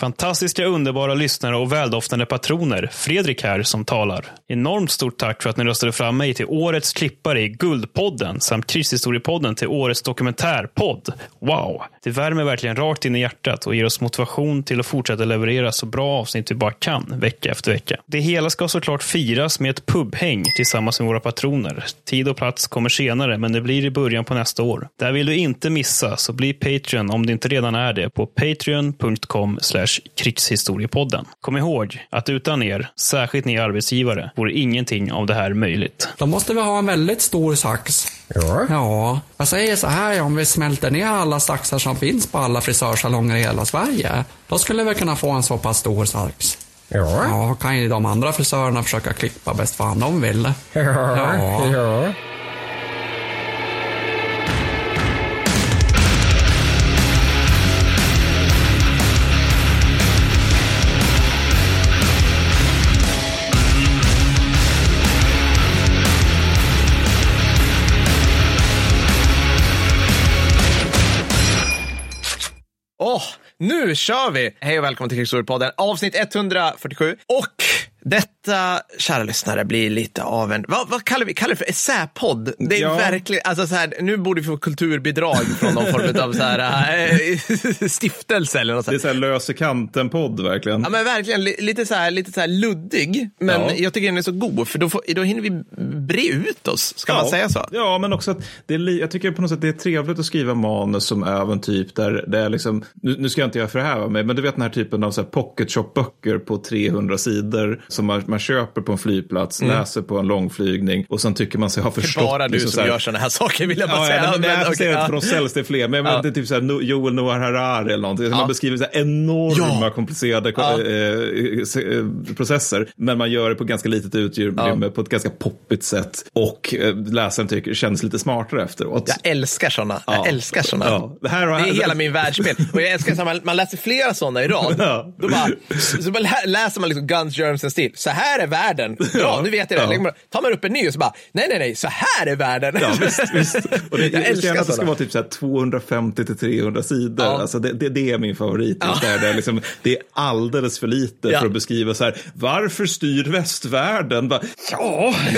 Fantastiska, underbara lyssnare och väldoftande patroner. Fredrik här som talar. Enormt stort tack för att ni röstade fram mig till årets klippare i Guldpodden samt Krishistoriepodden till årets dokumentärpodd. Wow! Det värmer verkligen rakt in i hjärtat och ger oss motivation till att fortsätta leverera så bra avsnitt vi bara kan, vecka efter vecka. Det hela ska såklart firas med ett pubhäng tillsammans med våra patroner. Tid och plats kommer senare, men det blir i början på nästa år. Där vill du inte missa, så bli Patreon om du inte redan är det på patreon.com krigshistoriepodden. Kom ihåg att utan er, särskilt ni arbetsgivare, vore ingenting av det här möjligt. Då måste vi ha en väldigt stor sax. Ja. Ja, jag säger så här, om vi smälter ner alla saxar som finns på alla frisörsalonger i hela Sverige, då skulle vi kunna få en så pass stor sax. Ja. Ja, kan ju de andra frisörerna försöka klippa bäst fan de vill. Ja. Ja. ja. Nu kör vi! Hej och välkommen till Krigsordpodden avsnitt 147. Och detta, kära lyssnare, blir lite av en, vad, vad kallar vi kallar vi för essäpodd? Det är Ja. verkligen, alltså så här, nu borde vi få kulturbidrag från någon form av så här, äh, stiftelse eller något Det är sånt. så här lös i kanten-podd verkligen. Ja men verkligen, li- lite så här, lite så här luddig, men Ja. jag tycker den är så god, för då, får, då hinner vi bre ut oss, ska man säga så? Ja, men också att det är, jag tycker på något sätt det är trevligt att skriva manus som även typ där det är liksom, nu, nu ska jag inte jag förhäva mig, men du vet den här typen av så här pocket shop-böcker på 300 sidor som man, man köper på en flygplats, läser på en långflygning och sen tycker man sig ha Mm. Det är förstått. bara du liksom som gör sådana här saker, vill jag bara Ja, säga. ja, men, Men, inte ja. för de säljs det fler, men Ja. det är typ så här No- Joel Noah Harari eller någonting. Man beskriver så här enorma Ja. komplicerade Ja. eh, se- eh, processer, men man gör det på ganska litet utrymme, på ett ganska poppigt sätt och eh, läsaren tycker känns lite smartare efteråt. Jag älskar sådana. Jag Ja. älskar sådana. Ja. Det här det är hela min världsbild. Och jag älskar att man, man läser flera sådana i rad. Ja. Då bara, så bara lä- läser man liksom Guns, Germs and Steel. Så här är världen. Bra, Ja. nu vet jag det. Ja. Tar man upp en ny och så bara, nej, nej, nej, så här är världen. Ja, visst, visst. Och det, jag jag älskar att det ska vara typ så här 250 till 300 sidor. Ja. Alltså det, det, det är min favorit. Just där, där liksom, det är alldeles för lite Ja. för att beskriva så här, varför styr västvärlden? Bara, ja,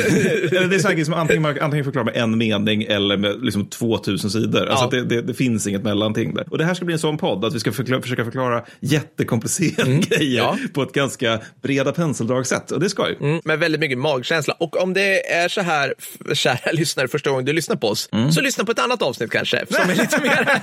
det är så här, som antingen, man, antingen förklarar med en mening eller med liksom 2000 sidor. Alltså Ja. det, det, finns inget mellanting där. Och det här ska bli en sån podd, att vi ska förklara, försöka förklara jättekomplicerade grejer Mm. Ja. på ett ganska breda penseldragsätt. Och det ska ju. Mm, med väldigt mycket magkänsla. Och om det är så här, kära lyssnare, första gången du lyssnar på oss, Mm. så lyssna på ett annat avsnitt kanske. Som är lite mer,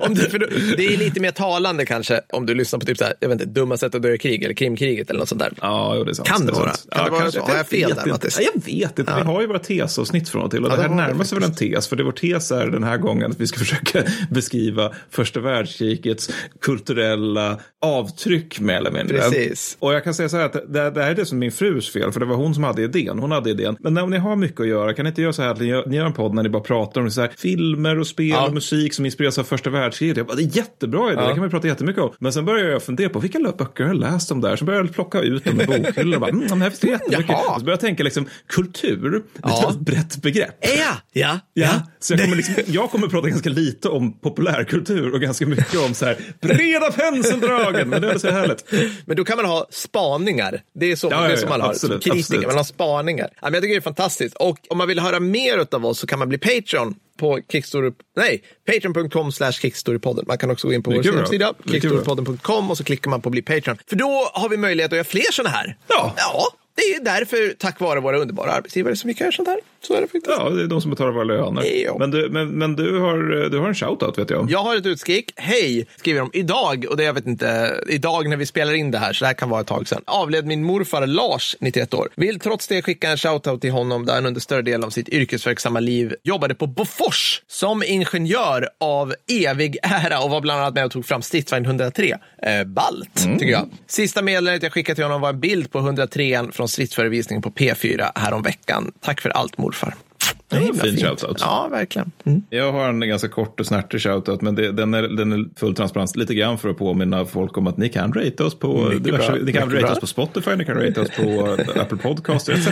om du, för du, det är lite mer talande kanske om du lyssnar på typ så här, jag vet inte, dumma sätt att dö i krig eller krimkriget eller något sånt där. Ja, jo, det är sant. Kan det vara? Kan det vara så? Har jag fel vet där, inte. Mattis? Ja, jag vet inte. Vi har ju våra tesavsnitt från och till. Och Ja, det här närmar sig väl en tes. För det vår tes är den här gången att vi ska försöka beskriva första världskrigets kulturella avtryck mer eller mindre. Precis. Och jag kan säga så här att det, det är det som min frus fel. För det var hon som hade idén. Hon hade idén. Men när ni har mycket att göra, kan ni inte göra så här att ni gör, ni gör en podd när ni bara pratar om så här, filmer och spel Ja. och musik som inspireras av första världskriget. Jag bara, det är jättebra idé, det kan vi prata jättemycket om. Men sen började jag fundera på vilka böcker har jag läst om där? Så började jag plocka ut dem i bokhyllor och bara, mm, det här finns jättemycket. Jaha. Så började jag tänka liksom, kultur, det är Ja. ett brett begrepp. Ja, ja, Ja, så jag kommer, liksom, jag kommer prata ganska lite om populärkultur och ganska mycket om så här breda penseldragen. Men det är så härligt. Men då kan man ha spaningar. Det är så, Ja, det är ja, ja, man har absolut, som kritiker. absolut. Man har spaningar. Ja, men jag tycker det är fantastiskt. Och om man vill höra mer av oss så kan man bli Patreon på Kickstory, nej, patreon.com slash kickstorypodden. Man kan också gå in på vår hemsida, kickstorypodden.com och så klickar man på bli Patreon. För då har vi möjlighet att göra fler sådana här. Ja. Ja, det är därför, tack vare våra underbara arbetsgivare, som vi kan göra sånt här. Så är det faktiskt. Ja, det är de som betalar våra löner. Men, du, men, men du, har, du har en shoutout vet jag. Jag har ett utskick. Hej, skriver de. Idag, och det jag vet inte, idag när vi spelar in det här, så det här kan vara ett tag sedan, avled min morfar Lars, 91 år. Vill trots det skicka en shoutout till honom där han under större delen av sitt yrkesverksamma liv jobbade på Bofors som ingenjör av evig ära och var bland annat med och tog fram stridsvagn 103. Eh, ballt, tycker jag. Sista meddelandet jag skickade till honom var en bild på 103 från stridsförevisningen på P4 häromveckan. Tack för allt morfar morfar. Det var en fin fint. shoutout. Ja, verkligen. Mm. Jag har en ganska kort och snärtig shoutout, men det, den, är, den är full transparens. Lite grann för att påminna folk om att ni kan rate oss på diverse. Ni kan Mycket rate bra. oss på Spotify, ni kan rate oss på Apple Podcaster etc.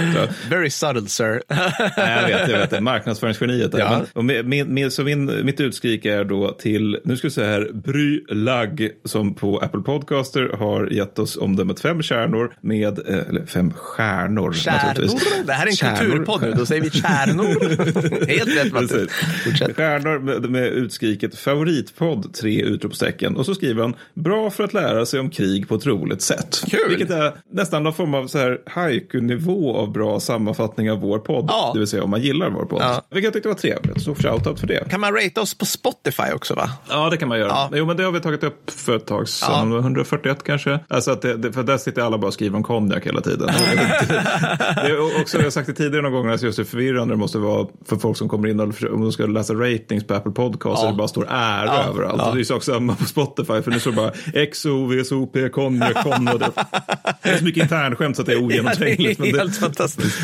Very subtle, sir. Nej, jag vet, jag vet det. Marknadsföringsgeniet. Ja. Men, och med, med, med, så min, mitt utskrik är då till, nu ska vi säga här, Bry Lag som på Apple Podcaster har gett oss omdömet fem kärnor med, eh, eller fem stjärnor. Kärnor. Det här är en kulturpodd nu, då säger vi kärnor. Helt rätt, Matte. Fortsätt. Stjärnor med, med utskriket favoritpodd, tre utropstecken. Och så skriver han, bra för att lära sig om krig på ett roligt sätt. Kul. Vilket är nästan någon form av så här haiku-nivå av bra sammanfattning av vår podd. Ja. Det vill säga om man gillar vår podd. Ja. Vilket jag tyckte var trevligt. Så shoutout för det. Kan man rate oss på Spotify också, va? Ja, det kan man göra. Ja. Jo, men det har vi tagit upp för ett tag sedan. Ja. Om det var 141 kanske. Alltså att det, det, för där sitter alla bara och skriver om konjak hela tiden. det är också, jag har sagt det tidigare någon gång, alltså just hur förvirrande det måste vara för folk som kommer in och om de ska läsa ratings på Apple Podcast Ja. och det bara står ära Ja. överallt. Ja. Och det är sak samma på Spotify, för nu står det bara XO, VSOP, kon och det. Det är så mycket internskämt så att det är Ja, ogenomträngligt. det men är det- helt fantastiskt.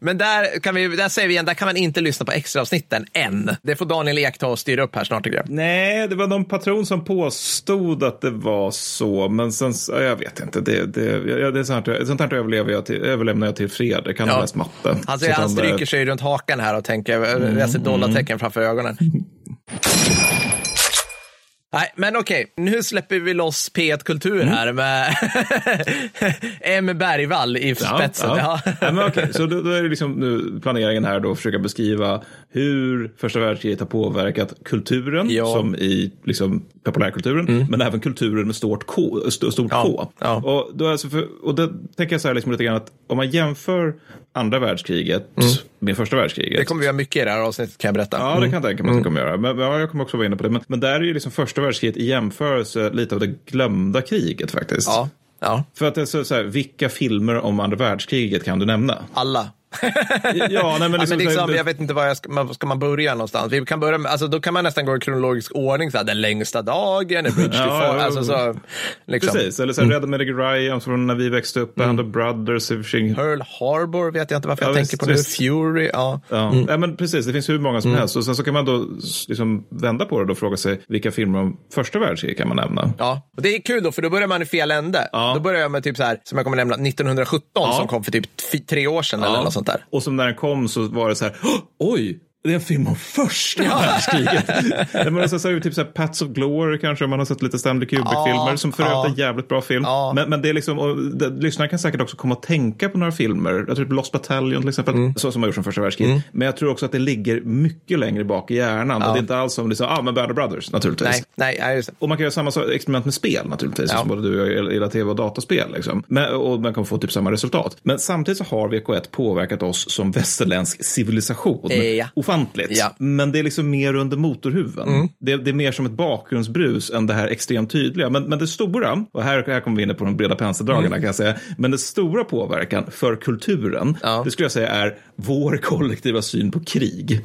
Men där, kan vi, där säger vi igen, där kan man inte lyssna på extra avsnitten än. Det får Daniel Ek ta och styra upp här snart tycker jag. Nej, det var någon patron som påstod att det var så, men sen, ja, jag vet inte. Det, det, ja, det är sånt, här- sånt här överlever jag till, överlämnar jag till Fredrik, han har Ja. läst matte. Han, Så säger, han eh, stryker sig runt hakan här och tänker, jag ser dollartecken framför ögonen. Nej, men okej, nu släpper vi loss P1 Kultur här med M. Bergvall i spetsen. Ja, Ja. ja. men okej, så då, då är det liksom nu planeringen här då att försöka beskriva hur första världskriget har påverkat kulturen, Ja. som i liksom populärkulturen, men även kulturen med stort K. st- Stort K. Och, då alltså för, och då tänker jag så här liksom lite grann att om man jämför andra världskriget med första världskriget. Det kommer vi ha mycket i det här avsnittet kan jag berätta. Ja, det kan jag tänka mig att det kommer göra. Men ja, jag kommer också vara inne på det. Men, men där är ju liksom första världskriget i jämförelse lite av det glömda kriget faktiskt. Ja, ja. För att det är så, så här, vilka filmer om andra världskriget kan du nämna? alla. Ja, nej, men Ja, men liksom, liksom, jag vet inte var jag ska, man- ska man börja någonstans. Vi kan börja med, alltså, då kan man nästan gå i kronologisk ordning. Så här, den längsta dagen, A Bridge Ja, ja, Alltså, så, liksom. Precis, eller så här, Red Meg Ryan från när vi växte upp, Band of Brothers. Pearl Harbor vet jag inte varför Ja, jag visst, tänker på nu. visst. Fury, ja. Ja. ja, men precis. Det finns hur många som helst. Och sen så kan man då liksom vända på det och fråga sig vilka filmer om första världskriget kan man nämna? Ja, och det är kul då, för då börjar man i fel ände. Då börjar jag med typ så här, som jag kommer nämna, 1917 som kom för typ tre år sedan eller något sånt där. Och som när den kom så var det så här, oj, det är en film om första världskriget. Det man har sett typ så här Pats of Glory kanske, om man har sett lite Stanley Kubrick-filmer, som för ja. övrigt är en jävligt bra film. Ja. Men, men det är liksom, och det, lyssnarna kan säkert också komma att tänka på några filmer, jag tror på Lost Battalion till exempel, Mm. så som har gjorts från första världskriget. Men jag tror också att det ligger mycket längre bak i hjärnan. Och det är inte alls som, liksom, ah, men Band of Brothers, naturligtvis. Nej, nej. Och man kan göra samma sak- experiment med spel naturligtvis, Ja. som både du och jag gillar tv och dataspel. Liksom. Men, och man kan få typ samma resultat. Men samtidigt så har VK1 påverkat oss som västerländsk civilisation Eh, ja. Ofantligt. Ja. Men det är liksom mer under motorhuven. Mm. Det, det är mer som ett bakgrundsbrus än det här extremt tydliga. Men, men det stora, och här, här kommer vi in på de breda penseldragen Mm. kan jag säga, men det stora påverkan för kulturen, Ja. det skulle jag säga är vår kollektiva syn på krig.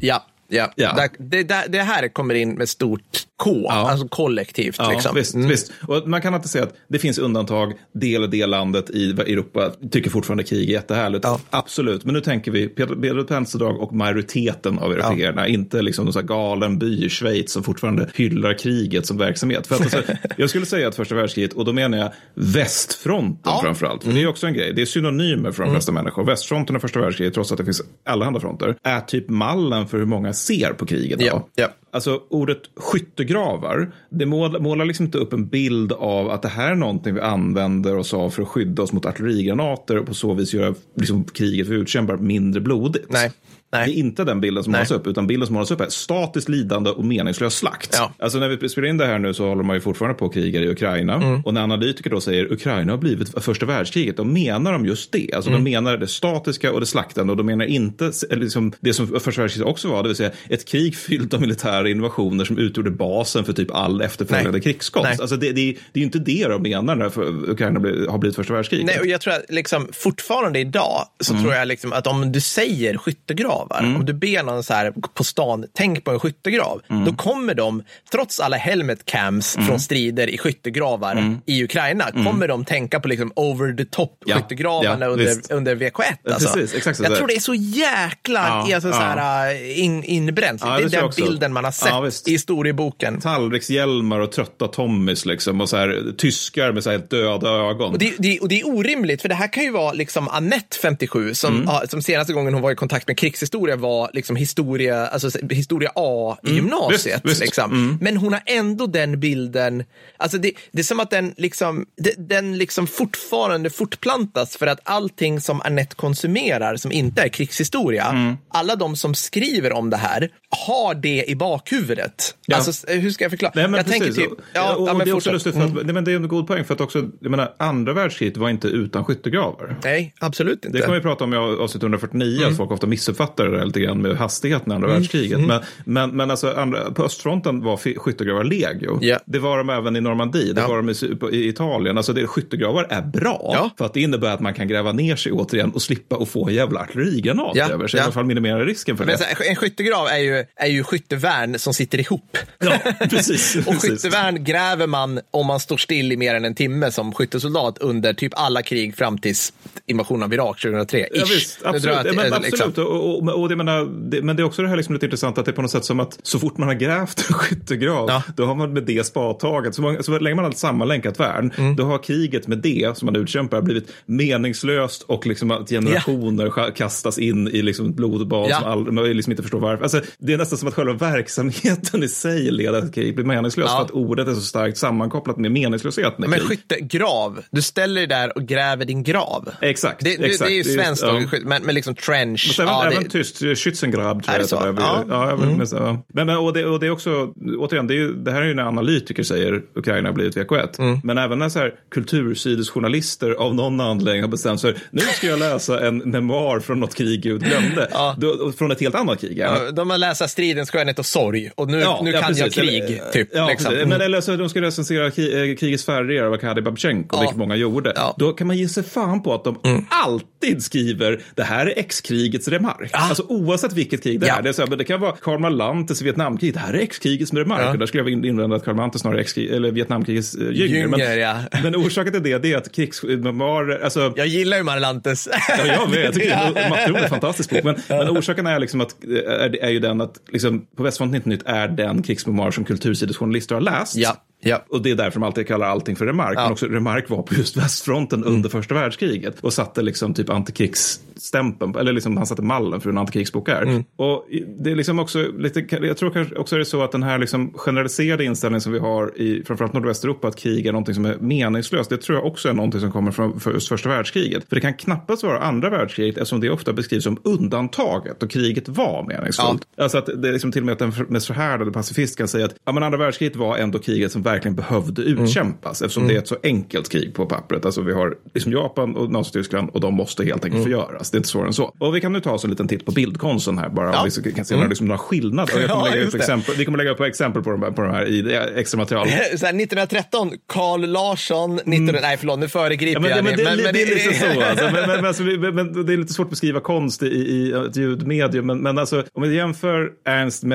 Ja, ja. Ja. Det, där, det här kommer in med stort K, Ja. alltså kollektivt. Ja, liksom. visst, visst. Och man kan inte säga att det finns undantag. Det eller det landet i Europa tycker fortfarande krig är jättehärligt. Ja. Absolut, men nu tänker vi Pedro Penseldrag och majoriteten av européerna. Inte liksom någon galen by i Schweiz som fortfarande hyllar kriget som verksamhet. För att, alltså, jag skulle säga att första världskriget, och då menar jag västfronten Ja. framför allt. För det är också en grej. Det är synonymer för de flesta människor. Västfronten och första världskriget, trots att det finns allehanda fronter, är typ mallen för hur många ser på kriget. Ja, ja. Alltså ordet skyttegravar, det målar, målar liksom inte upp en bild av att det här är någonting vi använder oss av för att skydda oss mot artillerigranater och på så vis göra liksom, kriget vi utkämpar mindre blodigt. Nej. Nej. Det är inte den bilden som Nej. målas upp, utan bilden som målas upp är statiskt lidande och meningslös slakt. Ja. Alltså när vi spelar in det här nu så håller man ju fortfarande på att kriga i Ukraina. Mm. Och när analytiker då säger Ukraina har blivit första världskriget, då menar de just det. Alltså Mm. de menar det statiska och det slaktande och de menar inte liksom det som första världskriget också var, det vill säga ett krig fyllt av militära invasioner som utgjorde basen för typ all efterföljande krigskonst. Nej. Alltså det, det, är- det är ju inte det de menar när Ukraina har blivit första världskriget. Nej, och jag tror att liksom, fortfarande idag så Mm. tror jag liksom att om du säger skyttegrav skyttegravar. Om du ber någon så här på stan, tänk på en skyttegrav. Då kommer de, trots alla helmet cams från strider i skyttegravar i Ukraina, kommer de tänka på liksom over the top Ja. skyttegravarna Ja, under, visst. under VK1. Alltså. precis, exakt så jag tror det är så jäkla Ja, alltså, så här, äh, in, inbränt. Ja, det det är den också. bilden man har sett Ja, i historieboken. Tallrikshjälmar och trötta Tommys liksom och så här tyskar med så här döda ögon. Och det, det, och det är orimligt, för det här kan ju vara liksom Annette, 57, som, Mm. ja, som senaste gången hon var i kontakt med krigshistoria var liksom historia, alltså historia A i gymnasiet. Mm. Visst, visst. Liksom. Men hon har ändå den bilden, alltså det, det är som att den, liksom, det, den liksom fortfarande fortplantas för att allting som Annette konsumerar som inte är krigshistoria, Mm. alla de som skriver om det här har det i bakhuvudet. Ja. Alltså, hur ska jag förklara? Nej, men jag precis. tänker typ, och, ja, och ja, men det är också. Mm. lustigt, för att, nej, men det är en god poäng för att också, jag menar, andra världskriget var inte utan skyttegravar. Nej, absolut inte. Det kan vi prata om i avsnitt 149, Mm. att folk ofta missuppfattar det där lite grann med hastigheten i andra världskriget. Mm. Men, men, men alltså, andra, på östfronten var skyttegravar legio. Ja. Det var de även i Normandie, det Ja. var de i, i Italien. Alltså det, skyttegravar är bra, Ja. för att det innebär att man kan gräva ner sig återigen och slippa att få en jävla artillerigranat Ja, över sig. ja. I alla fall minimera risken för Men det. så här, en skyttegrav är ju, är ju skyttevärn som sitter ihop. Ja, precis. Och precis. skyttevärn gräver man om man står still i mer än en timme som skyttesoldat under typ alla krig fram tills invasionen av Irak 2003. Ish. Ja, visst, absolut. till- men, eh, absolut. liksom. Och, och, och det, menar, det, men det är också det här liksom lite intressant att det är på något sätt som att så fort man har grävt en skyttegrav, Ja. då har man med det spadtaget. Så, så länge man har ett sammanlänkat värn, Mm. då har kriget med det som man utkämpar blivit meningslöst och liksom att generationer ja. kastas in i liksom blodbad Ja. som all, man liksom inte förstår varför. Alltså, det är nästan som att själva verksamheten i sig leder till krig blir meningslöst Ja. för att ordet är så starkt sammankopplat med meningslösheten i Men krig. skyttegrav, du ställer dig där och gräver din grav. Exakt. Det, det, exakt. det är ju svenskt, ja. då, men, men liksom trench. Fast även, ja, det- även tyst, Schützengrab tror Är det jag. så? att det är. Ja. Mm. Ja, jag vill- men, så- ja. men, men, och, det, och det är också, återigen, det, är ju, det här är ju när analytiker säger Ukraina har blivit VK1. Mm. Men även när så här, kultursidesjournalister av någon anledning har bestämt sig nu ska jag läsa en memoar från något krig Gud glömde. Ja. Då, från ett helt annat krig. Ja. De har läst Stridens skönhet och sorg och nu, Ja, nu ja, kan jag precis. krig. Eller- typ, ja, liksom. precis. Men eller så de ska recensera eh, krigets färger av Arkadij Babchenko, Ja. vilket många gjorde. Ja. Mm. Då kan man ge sig fan på att de alltid skriver det här är ex-krigets remark. Alltså oavsett vilket krig det är. Det, är så här, men det kan vara Karl Malantes Vietnamkrig. Det här är ex-krigets remark. Ja. Där skulle jag in- invända att Karl Malante snarare är eller Vietnamkrigets uh, jünger. Men, ja. men orsaken till det, det är att krigsmemoarer, alltså Jag gillar ju Marilantes. Ja, jag vet. Jag tycker. Matron är en fantastisk bok. Men, men orsaken är, liksom att, är, är ju den att liksom, på Västfronten 90 Nytt är den krigsmemoar som kultursidesjournalister har läst. Ja, ja. Och det är därför de alltid kallar allting för remark. Ja. Men också remark var på just västfronten under första världskriget. Och satte liksom typ antikrigsstämpeln, eller liksom han satte mallen för hur en antikrigsbok är. Och det är liksom också lite, jag tror kanske också är det så att den här liksom generaliserade inställningen som vi har i framförallt nordvästeuropa, att krig är någonting som är meningslöst. Det tror jag också är någonting som kommer från för just första världskriget. För det kan knappast vara andra världskriget eftersom det ofta beskrivs som undantaget och kriget var meningsfullt. Alltså att det är liksom till och med att en mest förhärdade pacifist kan säga att ja, men andra världskriget var ändå kriget som verkligen behövde utkämpas eftersom det är ett så enkelt krig på pappret. Alltså vi har liksom Japan och Nazityskland och de måste helt enkelt förgöras. Det är inte svårare än så. Och vi kan nu ta oss en liten titt på bildkonsten här bara. Ja. Om vi kan se några, liksom, några skillnader. Jag kommer lägga det. exempel, vi kommer lägga upp exempel på de här, på de här i extra material. Så här, 1913, Carl Larsson, 19... nej förlåt nu föregriper Mm. Ja, men, det, jag men, det, det, är lite så. Alltså, men, men, men, alltså, vi- men, men det är lite svårt att beskriva konst i, i ett ljudmedium. Men, men alltså, om vi jämför Ernst eh,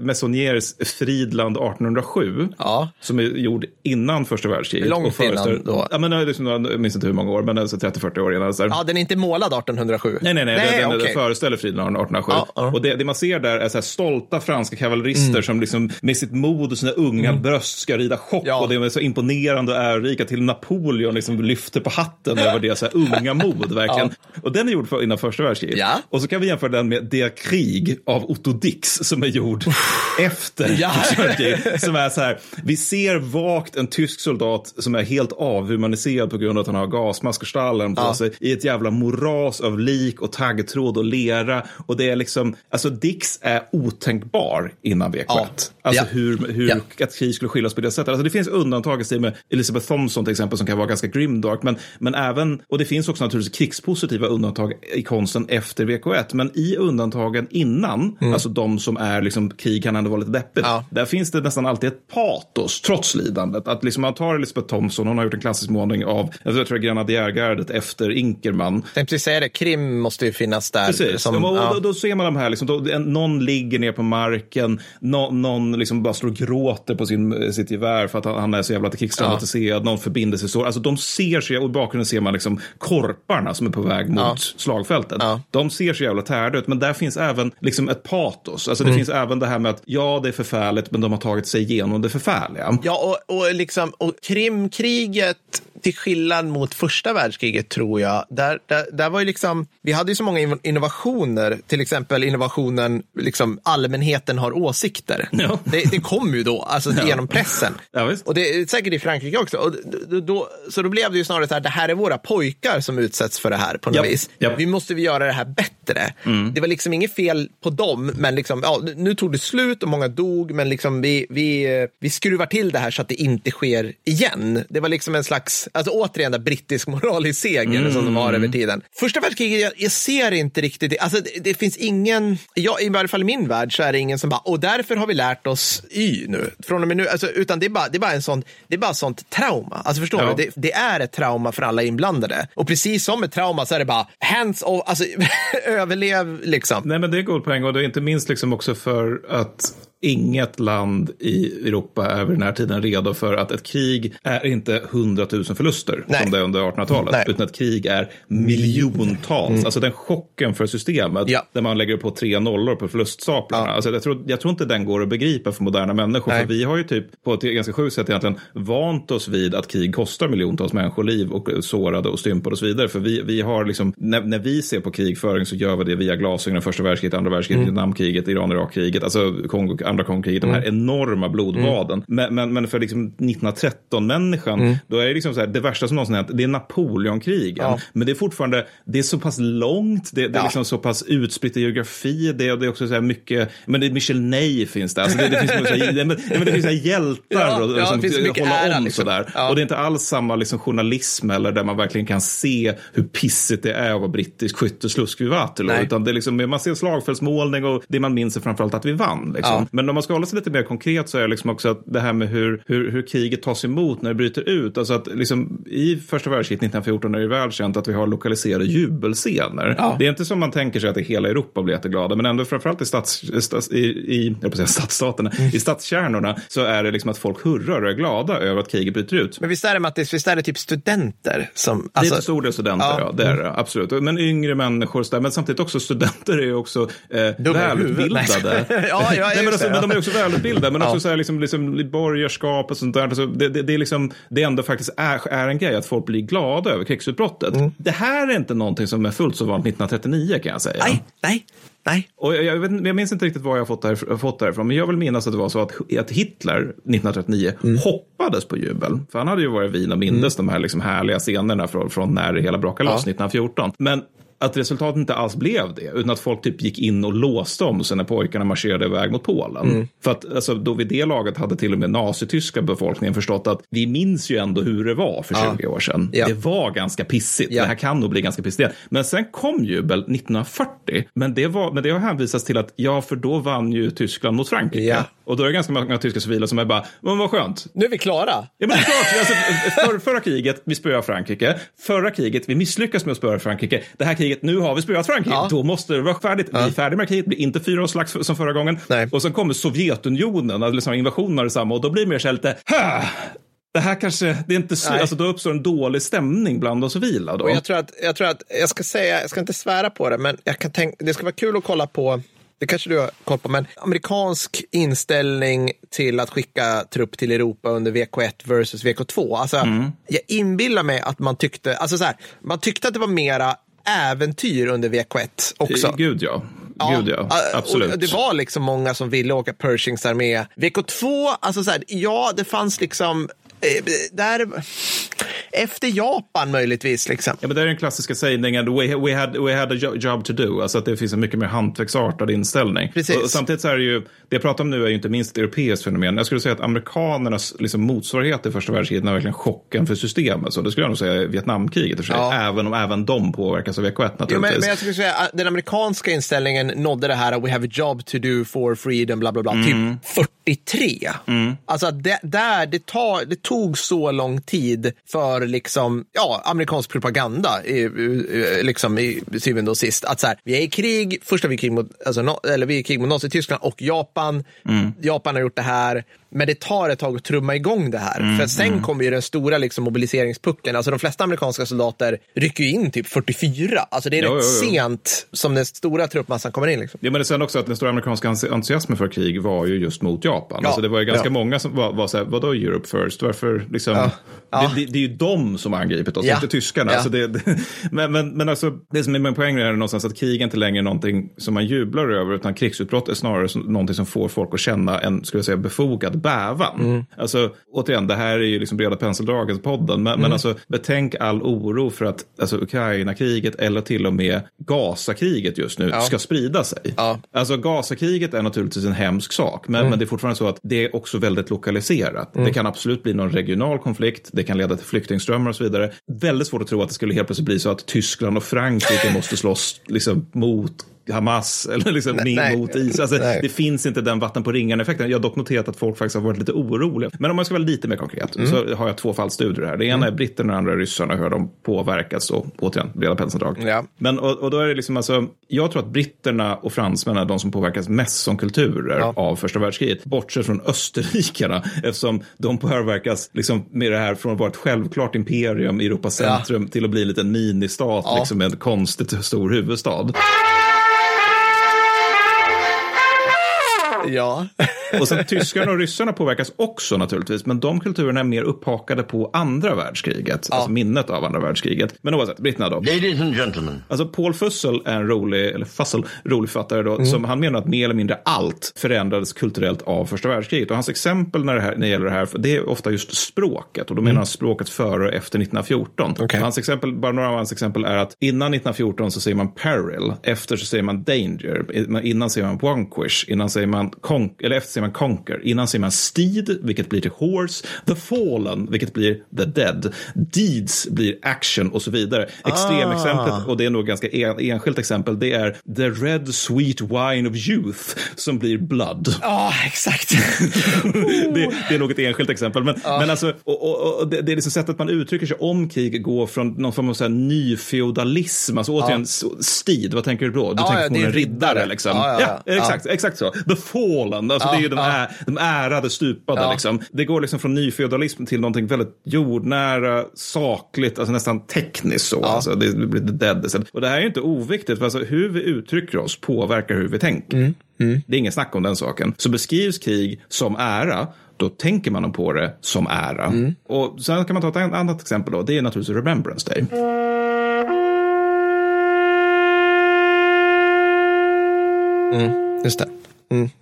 Messonniers Fridland 1807, Ja. som är gjord innan första världskriget. Långt innan då? Ja, men, liksom, jag minns inte hur många år, men alltså 30-40 år innan. Så här. Ja, den är inte målad 1807. Nej, nej, nej. den, den, okej. den föreställer Fridland 1807. Ja, ja. Och det, det man ser där är så här stolta franska kavallerister som liksom med sitt mod och sina unga bröst ska rida chock. Ja. Och det är så imponerande och ärorika till Napoleon liksom lyfter på hatten över det så här unga mod. verkligen. Och den är gjord för, innan första världskriget. Ja. Och så kan vi jämföra den med Det krig av Otto Dix som är gjord efter Ja. första världskriget. Som är så här, vi ser vagt en tysk soldat som är helt avhumaniserad på grund av att han har gasmask och stallen på Ja. sig i ett jävla moras av lik och taggtråd och lera. Och det är liksom, alltså Dix är otänkbar innan VK1. Ja. Alltså Ja. hur, hur Ja. att krig skulle skiljas på det sättet. Alltså det finns undantag i med Elizabeth Thompson till exempel som kan vara ganska grimdark. Men, men även, och det finns också naturligtvis krigspositiva undantag i konsten efter VK1. Men i undantagen innan, alltså de som är liksom, krig kan ändå vara lite deppigt. Där finns det nästan alltid ett patos trots lidandet. Att liksom man tar Elisabeth Thompson, hon har gjort en klassisk målning av, jag tror det är Grenadjärgardet efter Inkerman. Jag tänkte säga det, krim måste ju finnas där. Precis, Som, och, ja. då, då ser man de här, liksom, då, en, någon ligger ner på marken, nå, någon liksom bara står och gråter på sin, sitt gevär för att han, han är så jävla krigstraumatiserad, någon förbinder sig så. Alltså de ser sig, och i bakgrunden ser man liksom korparna som är på väg mot Ja. slagfältet. Ja. De ser så jävla tärda ut, men där finns även liksom ett patos. Alltså det finns även det här med att ja, det är förfärligt, men de har tagit sig igenom det förfärliga. Ja, och, och, liksom, och Krimkriget, till skillnad mot första världskriget tror jag, där, där, där var ju liksom, vi hade ju så många inno- innovationer, till exempel innovationen, liksom allmänheten har åsikter. Ja. Det, det kom ju då, alltså genom pressen. Ja. Och det är säkert i Frankrike också. Och då, så då blev det ju snarare så här, det här är våra pojkar som utsätts för det här på något Ja, vis. ja. Vi måste vi göra det här bättre. Det var liksom inget fel på dem, men liksom, ja, nu tog det slut och många dog, men liksom vi, vi, eh, vi skruvar till det här så att det inte sker igen. Det var liksom en slags, alltså återigen, där brittisk moral i seger som de har över tiden. Första världskriget, jag, jag ser inte riktigt, det. alltså det, det finns ingen, ja, i varje fall i min värld så är det ingen som bara, och därför har vi lärt oss Y nu, från och med nu, alltså, utan det är bara, det är bara en sån, det är bara sånt trauma. Alltså förstår Ja. du? Det, det är ett trauma för alla inblandade. Och precis som ett trauma så är det bara hands off, alltså överlev liksom. Nej, men det är god poäng och det är inte minst liksom också för att inget land i Europa är vid den här tiden redo för att ett krig är inte hundratusen förluster Nej. som det är under 1800-talet, Nej. utan ett krig är miljontals. Alltså den chocken för systemet Ja. där man lägger på tre nollor på förluststaplarna. Ja. Alltså jag, tror, jag tror inte den går att begripa för moderna människor. Nej. För vi har ju typ på ett ganska sjukt sätt egentligen vant oss vid att krig kostar miljontals människoliv och sårade och stympade och så vidare. För vi, vi har liksom, när, när vi ser på krigföring så gör vi det via glasögonen, första världskriget, andra världskriget, Vietnamkriget, Iran-Irak-kriget, alltså Kongo, andra Kongokriget, de här enorma blodbaden. Men, men, men för liksom 1913-människan, då är det liksom så här, det värsta som någonsin hänt, det är Napoleonkrigen. Ja. Men det är fortfarande, det är så pass långt, det, det är Ja. liksom så pass utspritt i geografi, det, det är också så här mycket, men det är Michel Ney finns det, alltså det, det finns så här, det, men, det finns så här hjältar Ja, och, ja, som håller ära, om liksom. sådär. Ja. Och det är inte alls samma liksom, journalism eller där man verkligen kan se hur pissigt det är att vara brittisk skytteslusk vid Waterloo. Utan det är liksom, man ser slagfältsmålning och det man minns är framförallt att vi vann. Liksom. Men om man ska hålla sig lite mer konkret så är det liksom också att det här med hur, hur, hur kriget tas emot när det bryter ut. Alltså att liksom, I första världskriget 1914 är det välkänt att vi har lokaliserade jubelscener. Ja. Det är inte som man tänker sig att i hela Europa blir jätteglada, men ändå framförallt i, stads, i, i, jag säga stadsstaterna, Mm. i stadskärnorna så är det liksom att folk hurrar och är glada över att kriget bryter ut. Men visst är det Mattis, visst är det typ studenter som... det är Alltså, till stor del studenter, Ja. ja. det är det, absolut. Men yngre människor, men samtidigt också studenter är ju också eh, välutbildade. Ja, ja, Nej, men, just alltså, det, men ja. de är också välutbildade, men Ja. också så här, liksom, liksom, borgerskap och sånt där. Alltså, det, det, det, är liksom, det ändå faktiskt är, är en grej att folk blir glada över krigsutbrottet. Mm. Det här är inte någonting som är fullt så vanligt 1939 kan jag säga. nej, nej, nej. Och jag, jag, vet, jag minns inte riktigt vad jag fått, där, fått därifrån, men jag vill minnas att det var så att, att Hitler 1939 Mm. hoppades på jubel. För han hade ju varit i Wien och mindes de här liksom härliga scenerna från, från när det hela brakade loss Ja. 1914. Men att resultatet inte alls blev det, utan att folk typ gick in och låste om sig när pojkarna marscherade iväg mot Polen. Mm. För att alltså, då vid det laget hade till och med nazityska befolkningen förstått att vi minns ju ändå hur det var för Ja. 20 år sedan. Ja. Det var ganska pissigt. Ja. Det här kan nog bli ganska pissigt. Men sen kom jubel 1940. Men det, var, men det har hänvisats till att ja, för då vann ju Tyskland mot Frankrike. Ja. Och då är det ganska många tyska civila som är bara, men vad skönt. Nu är vi klara. Ja, men det är klart. Alltså, för, förra kriget, vi spöade Frankrike. Förra kriget, vi misslyckas med att spöa Frankrike. Det här kriget, nu har vi spöat Frankrike. Ja. Då måste det vara färdigt. Vi är färdiga med kriget, det blir inte fyra års slags som förra gången. Nej. Och sen kommer Sovjetunionen, alltså liksom invasionen av detsamma. Och då blir det mer så här lite, "Hä, det här kanske, det är inte så, Nej. alltså då uppstår en dålig stämning bland de civila. Då. Och jag tror att, jag tror att, jag ska säga, jag ska inte svära på det, men jag kan tänka, det ska vara kul att kolla på, det kanske du har koll på, men amerikansk inställning till att skicka trupp till Europa under VK1 versus VK2. Alltså, jag inbillar mig att man tyckte, alltså så här, man tyckte att det var mera äventyr under VK1 också. Gud ja. Gud ja, absolut. Det var liksom många som ville åka Pershings armé. VK2, alltså så här, ja, det fanns liksom eh, där, efter Japan möjligtvis. Liksom. Ja, men det är den klassiska sägningen, we, we, had, we had a jo- job to do. Alltså att det finns en mycket mer hantverksartad inställning. Precis. Och, och samtidigt så är det ju, det jag pratar om nu är ju inte minst ett europeiskt fenomen. Jag skulle säga att amerikanernas liksom, motsvarighet i första världskriget är verkligen chocken för systemet. Så det skulle jag nog säga Vietnamkriget i och för sig. Ja. Även om även de påverkas av VK1 naturligtvis. Jo, men, men jag skulle säga att den amerikanska inställningen nådde det här we have a job to do for freedom, bla bla bla, typ 40 43. Alltså att det, där, det, tar, det tog så lång tid för liksom, ja, amerikansk propaganda i, i- liksom i syvende och sist. Att så här, vi är i krig, första vi är i krig mot, alltså, no, eller vi är i krig mot Nazityskland och Japan. Japan har gjort det här. Men det tar ett tag att trumma igång det här. För sen kommer ju den stora liksom, mobiliseringspucken. Alltså de flesta amerikanska soldater rycker ju in typ 44. Alltså det är Jo, rätt jo, jo. sent som den stora truppmassan kommer in. Liksom. Ja, men det är sen också att den stora amerikanska entusi- entusiasmen för krig var ju just mot Japan. Ja, Alltså det var ju ganska ja. många som var, var så här, vadå Europe first? Varför liksom? Ja. Det, det, det är ju de som har angripit oss, Ja. inte tyskarna. Ja. Alltså det, det, men, men, men alltså, det som är min poäng är någonstans att krig är inte längre någonting som man jublar över, utan krigsutbrott är snarare någonting som får folk att känna en, skulle jag säga, befogad bävan. Mm. Alltså, återigen, det här är ju liksom breda penseldragens podden, men, Mm. men alltså, betänk all oro för att alltså, Ukraina-kriget eller till och med Gaza-kriget just nu ska sprida sig. Ja. Alltså Gazakriget är naturligtvis en hemsk sak, men, men det är fortfarande så att det är också väldigt lokaliserat. Det kan absolut bli någon regional konflikt, det kan leda till flyktingströmmar och så vidare. Väldigt svårt att tro att det skulle helt plötsligt bli så att Tyskland och Frankrike måste slåss liksom, mot Hamas eller liksom Nej, mot Israel. Alltså, Nej. det finns inte den vatten på ringarna-effekten. Jag har dock noterat att folk faktiskt har varit lite oroliga. Men om man ska vara lite mer konkret så har jag två fallstudier här. Det ena är britterna och det andra är ryssarna, hur de påverkas och återigen, breda penseldrag. Ja. Men och, och då är det liksom alltså, jag tror att britterna och fransmännen är de som påverkas mest som kulturer Ja. av första världskriget. Bortsett från österrikarna, eftersom de påverkas liksom med det här från att vara ett självklart imperium i Europas Ja. centrum till att bli en liten ministat Ja. liksom, med en konstigt stor huvudstad. Ja. Och sen tyskarna och ryssarna påverkas också naturligtvis, men de kulturerna är mer upphakade på andra världskriget, alltså minnet av andra världskriget. Men oavsett, britterna då. Ladies and gentlemen, Alltså Paul Fussell är en rolig, eller Fussell, rolig författare då, som han menar att mer eller mindre allt förändrades kulturellt av första världskriget. Och hans exempel när det, här, när det gäller det här, det är ofta just språket. Och då menar han språket före och efter 1914. Okej. Hans exempel, bara några av hans exempel är att innan 1914 så säger man peril, efter så säger man danger, innan säger man vanquish, innan säger man eller efter säger man conquer, innan säger man steed, vilket blir till horse, the fallen, vilket blir the dead, deeds blir action och så vidare. Extremexemplet, och det är nog ganska en, enskilt exempel, det är the red sweet wine of youth som blir blood. Ja, exakt. det, det är nog ett enskilt exempel. Men, men alltså, och, och, och det, det är liksom sättet man uttrycker sig om krig går från någon form av så här nyfeodalism. Alltså återigen, ja. stid, vad tänker du då? Du Ja, tänker på en riddare. riddare. Liksom. Ja, ja. exakt, exakt så. The fallen, alltså det är ju de, ä, de ärade stupade. Ja. Liksom. Det går liksom från nyfeodalism till någonting väldigt jordnära, sakligt, alltså nästan tekniskt så. Alltså, det blir the dead. Och det här är inte oviktigt, för alltså, hur vi uttrycker oss påverkar hur vi tänker. Det är ingen snack om den saken. Så beskrivs krig som ära, då tänker man på det som ära. Och sen kan man ta ett an- annat exempel då. Det är naturligtvis Remembrance Day. Just det.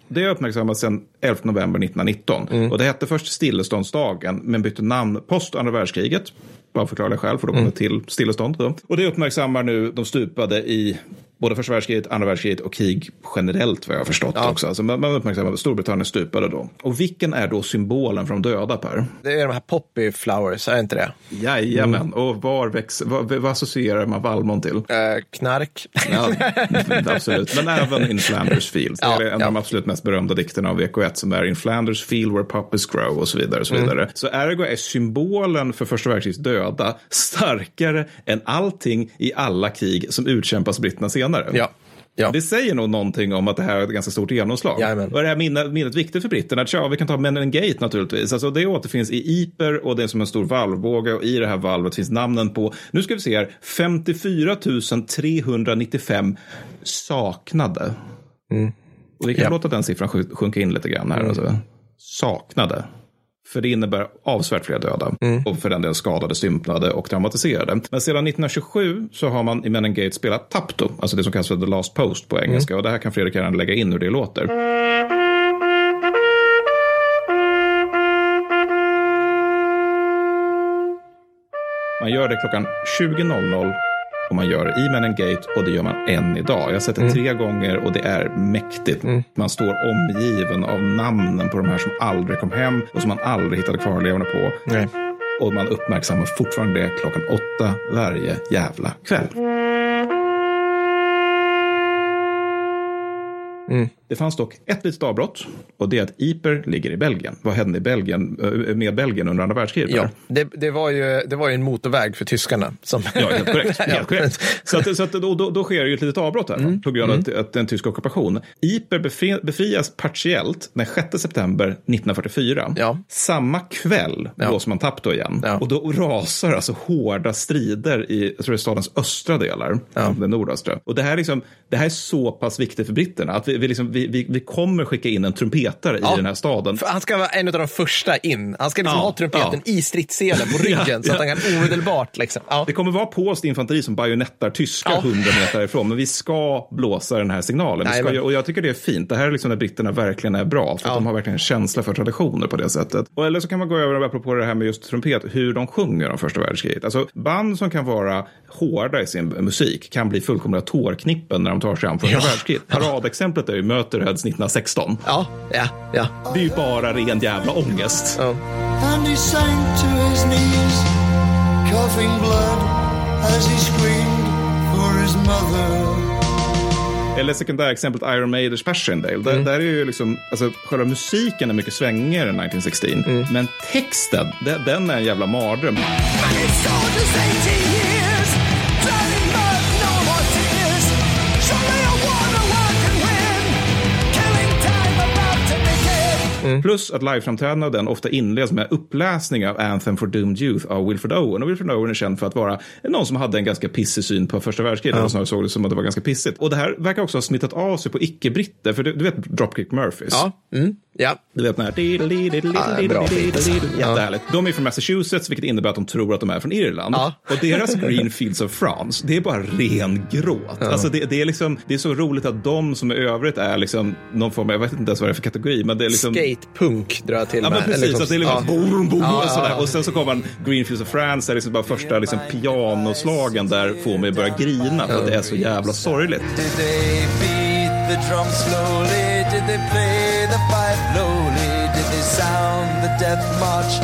Det har uppmärksammats sedan 11 november 1919. Och det hette först stilleståndsdagen, men bytte namn post andra världskriget. Bara förklara det själv, för då kom det till stillestånd. Då. Och det uppmärksammar nu de stupade i både första världskriget, andra världskriget och krig generellt vad jag har förstått också. Alltså man, man uppmärksammar att Storbritannien stupade då. Och vilken är då symbolen för de döda Per? Det är de här poppy flowers, är det inte det? Jajamän, och var väx, vad, vad associerar man Valmont till? Eh, knark. Ja, absolut. Men även In Flanders Fields. Det är Ja, en av ja. de absolut mest berömda dikterna av VK1 som är In Flanders Field where poppies grow och så vidare. Och så, vidare. så ergo är symbolen för första världskrigets döda starkare än allting i alla krig som utkämpas britterna senare. Ja. Ja. Det säger nog någonting om att det här är ett ganska stort genomslag. Jajamän. Och det här minnet, minnet viktigt för britterna? Tja, vi kan ta Men Gate naturligtvis. Alltså det återfinns i IPER och det är som en stor valvbåge och i det här valvet finns namnen på, nu ska vi se här, 54 395 saknade. Och vi kan Ja. låta den siffran sj- sjunka in lite grann här. Alltså. Saknade. För det innebär avsevärt fler döda. Och för den delen skadade, stympade och traumatiserade. Men sedan 1927 så har man i Men Gate spelat Tapto, alltså det som kallas för The Last Post på engelska. Och det här kan Fredrik gärna lägga in hur det låter. Man gör det klockan 20.00 och man gör det i Men in Gate och det gör man än idag. Jag har sett det tre gånger och det är mäktigt. Man står omgiven av namnen på de här som aldrig kom hem och som man aldrig hittade kvarlevande på. Nej. Och man uppmärksammar fortfarande det klockan åtta varje jävla kväll. Det fanns dock ett litet avbrott och det är att Yper ligger i Belgien. Vad hände i Belgien, eh, med Belgien under andra världskriget? Ja, det, det, var ju, det var ju en motorväg för tyskarna. Som... Ja, helt korrekt. Helt korrekt. Så, att, så att då, då, då sker ju ett litet avbrott här mm. på grund av mm. att, att en tysk ockupation. Yper befri, befrias partiellt den 6 september 1944. Ja. Samma kväll ja. blåser man tapp då igen. Ja. Och då rasar alltså hårda strider i jag tror det är stadens östra delar, ja. den nordöstra. Och det här, liksom, det här är så pass viktigt för britterna att vi, vi, liksom, vi, vi, vi kommer skicka in en trumpetare i den här staden. För han ska vara en av de första in. Han ska liksom ha trumpeten i stridsselen på ryggen så att han kan omedelbart. Liksom. Det kommer vara polskt infanteri som bajonettar tyskar hundra meter ifrån, men vi ska blåsa den här signalen. Nej, ska. Och jag tycker det är fint. Det här är liksom när britterna verkligen är bra, för att de har verkligen en känsla för traditioner på det sättet. Och eller så kan man gå över, apropå det här med just trumpet, hur de sjunger om första världskriget. Alltså band som kan vara hårda i sin musik kan bli fullkomliga tårknippen när de tar sig an första ja. världskriget. Paradexemplet är ju Möterheads 1916. Ja, ja, ja. Det är ju bara ren jävla ångest. Ja. And he sank to his knees, coughing blood as he screamed for his mother. Eller sekundärexemplet Iron Maiders Passchendaele. Där, mm. där är ju liksom, alltså själva musiken är mycket svängigare än 1916. Mm. Men texten, den, den är en jävla mardröm. Mm. Plus att liveframträdanden av den ofta inleds med uppläsning av Anthem for Doomed Youth av Wilfred Owen. Och Wilfred Owen är känd för att vara någon som hade en ganska pissig syn på första världskriget. Ja. Snarare såg det som att det var ganska pissigt. Och det här verkar också ha smittat av sig på icke-britter. För du, du vet Dropkick Murphys? Ja. Mm. Ja. Du vet den här... Jättehärligt. De är från Massachusetts, vilket innebär att de tror att de är från Irland. Ja. Och deras Green Fields of France, det är bara ren gråt. Ja. Alltså det, det, är liksom, det är så roligt att de som i övrigt är liksom någon form, jag vet inte ens vad det är för kategori, men det är liksom... Skate-punk drar jag till ja, med. Men precis, att det är liksom ja. boom, boom, ja, och, sådär. och sen så kommer Green Fields of France, det är liksom bara första liksom pianoslagen där får mig börja grina för att det är så jävla sorgligt. Did they play the pipe lowly? Did they sound the death march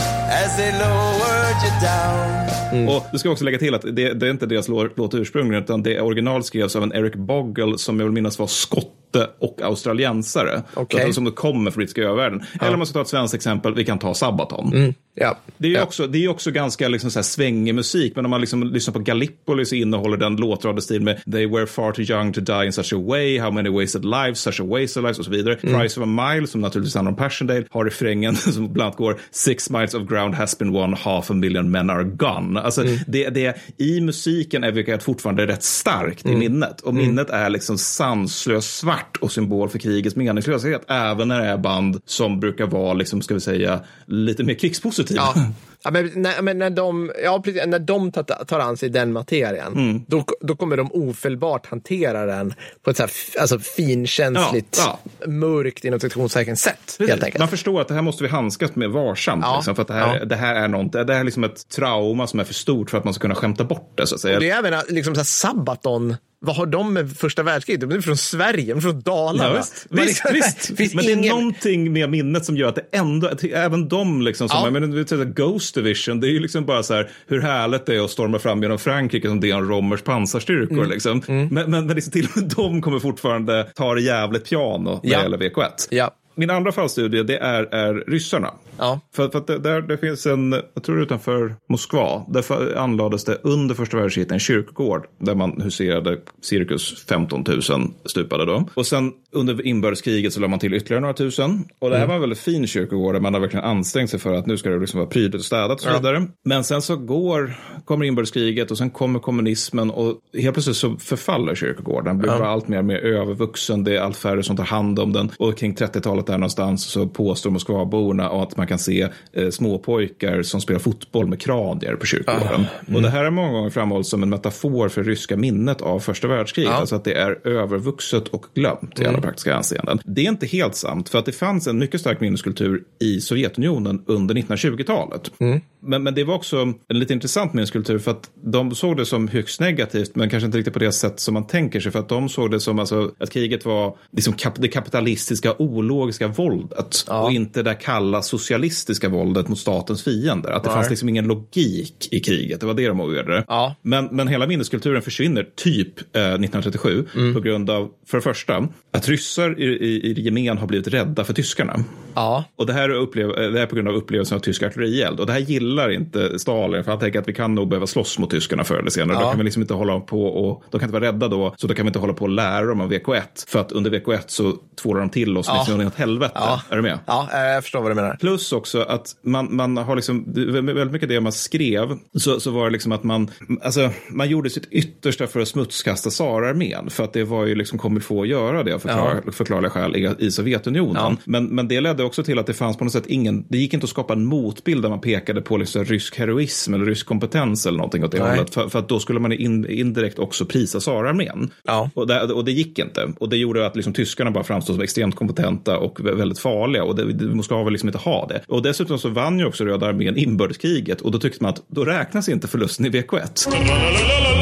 as they lowered you down? Mm. Och du ska också lägga till att det, det är inte deras låt ursprungligen, utan det original skrevs av en Eric Bogle som jag vill minnas var skotte och australiensare. Okay. Som kommer från brittiska övärlden. Ja. Eller om man ska ta ett svenskt exempel, vi kan ta Sabaton. Mm. Ja. Det är ju ja. också, det är också ganska liksom så här svängig musik, men om man liksom lyssnar på Gallipoli så innehåller den låtradstil med They were far too young to die in such a way, How many wasted lives, such a waste of lives och så vidare. Mm. Price of a mile, som naturligtvis handlar om Passchendaele, har refrängen som bland annat går Six miles of ground has been won, half a million men are gone. Alltså, mm. det, det, I musiken är vilket fortfarande rätt starkt mm. i minnet. Och mm. minnet är liksom sanslöst svart och symbol för krigets meningslöshet. Även när det är band som brukar vara, liksom, ska vi säga, lite mer krigspositiva. Ja. Ja, men, när, men när de, ja, precis, när de tar, tar an sig den materien, mm. då, då kommer de ofelbart hantera den på ett så här, alltså, finkänsligt, ja, ja. mörkt inom sektionstecken sätt. Enkelt. Man förstår att det här måste vi handskas med varsamt. Ja. Liksom, för att det här, det här är något, det här är liksom ett trauma som är för stort för att man ska kunna skämta bort det. Så att säga. Och det är även liksom, så här, Sabaton vad har de med första världskriget? De är från Sverige, de är från Dalarna. Ja, visst, visst, visst. men ingen... det är någonting med minnet som gör att det ändå, även de liksom, som, ja. men, Ghost Division, det är ju liksom bara så här hur härligt det är att storma fram genom Frankrike som Dean Rommers pansarstyrkor. Mm. Liksom. Mm. Men, men, men liksom, till och med de kommer fortfarande ta det jävligt piano när ja. det gäller VK1. Ja. Min andra fallstudie det är, är ryssarna. Ja. För, för att det, där, det finns en, jag tror utanför Moskva, där anlades det under första världskriget en kyrkogård där man huserade cirkus 15 000 stupade då. Och sen under inbördeskriget så la man till ytterligare några tusen. Och det här mm. var en väldigt fin kyrkogård där man har verkligen ansträngt sig för att nu ska det liksom vara prydligt och städat och så vidare. Ja. Men sen så går, kommer inbördeskriget och sen kommer kommunismen och helt plötsligt så förfaller kyrkogården. Den blir ja. bara allt mer, mer övervuxen, det är allt färre som tar hand om den. Och kring 30-talet där någonstans så påstår Moskvaborna att man kan se eh, småpojkar som spelar fotboll med kranier på kyrkogården. Ah. Mm. Och det här är många gånger framhållits som en metafor för ryska minnet av första världskriget. Ja. Alltså att det är övervuxet och glömt i alla mm. praktiska hänseenden. Det är inte helt sant, för att det fanns en mycket stark minneskultur i Sovjetunionen under 1920-talet. Mm. Men, men det var också en lite intressant minneskultur för att de såg det som högst negativt, men kanske inte riktigt på det sätt som man tänker sig. För att de såg det som alltså, att kriget var liksom kap det kapitalistiska, ologiska ideologiska våldet och inte det kalla socialistiska våldet mot statens fiender. Att det fanns liksom ingen logik i kriget, det var det de ogillade. Ja. Men, men hela minneskulturen försvinner typ eh, 1937 Mm. på grund av, för det första, att ryssar i, i, i gemen har blivit rädda för tyskarna. Ja. Och det här, är upplev, eh, det här är på grund av upplevelsen av tysk artillerield. Och det här gillar inte Stalin, för han tänker att vi kan nog behöva slåss mot tyskarna förr eller senare. Då kan vi liksom inte hålla på och, de kan inte vara rädda då, så då kan vi inte hålla på och lära dem om VK1. För att under VK1 så tvålar de till oss liksom åt helvete. Ja. Är du med? Ja, eh, jag förstår vad du menar. Plus också att man, man har liksom, väldigt mycket det man skrev, så, så var det liksom att man, alltså, man gjorde sitt yttersta för att smutskasta tsararmén. För att det var ju liksom kommer få att göra det förklar, förklarliga skäl i, i Sovjetunionen. Men, men det ledde också till att det fanns på något sätt ingen, det gick inte att skapa en motbild där man pekade på liksom rysk heroism eller rysk kompetens eller någonting åt det Nej. hållet. För, för att då skulle man in, indirekt också prisa tsararmén. Ja. Och, det, och det gick inte. Och det gjorde att liksom tyskarna bara framstod som extremt kompetenta och och väldigt farliga. Och det, det ska väl liksom inte ha det. Och dessutom så vann ju också Röda armén inbördeskriget. Och då tyckte man att då räknas inte förlusten i VK1.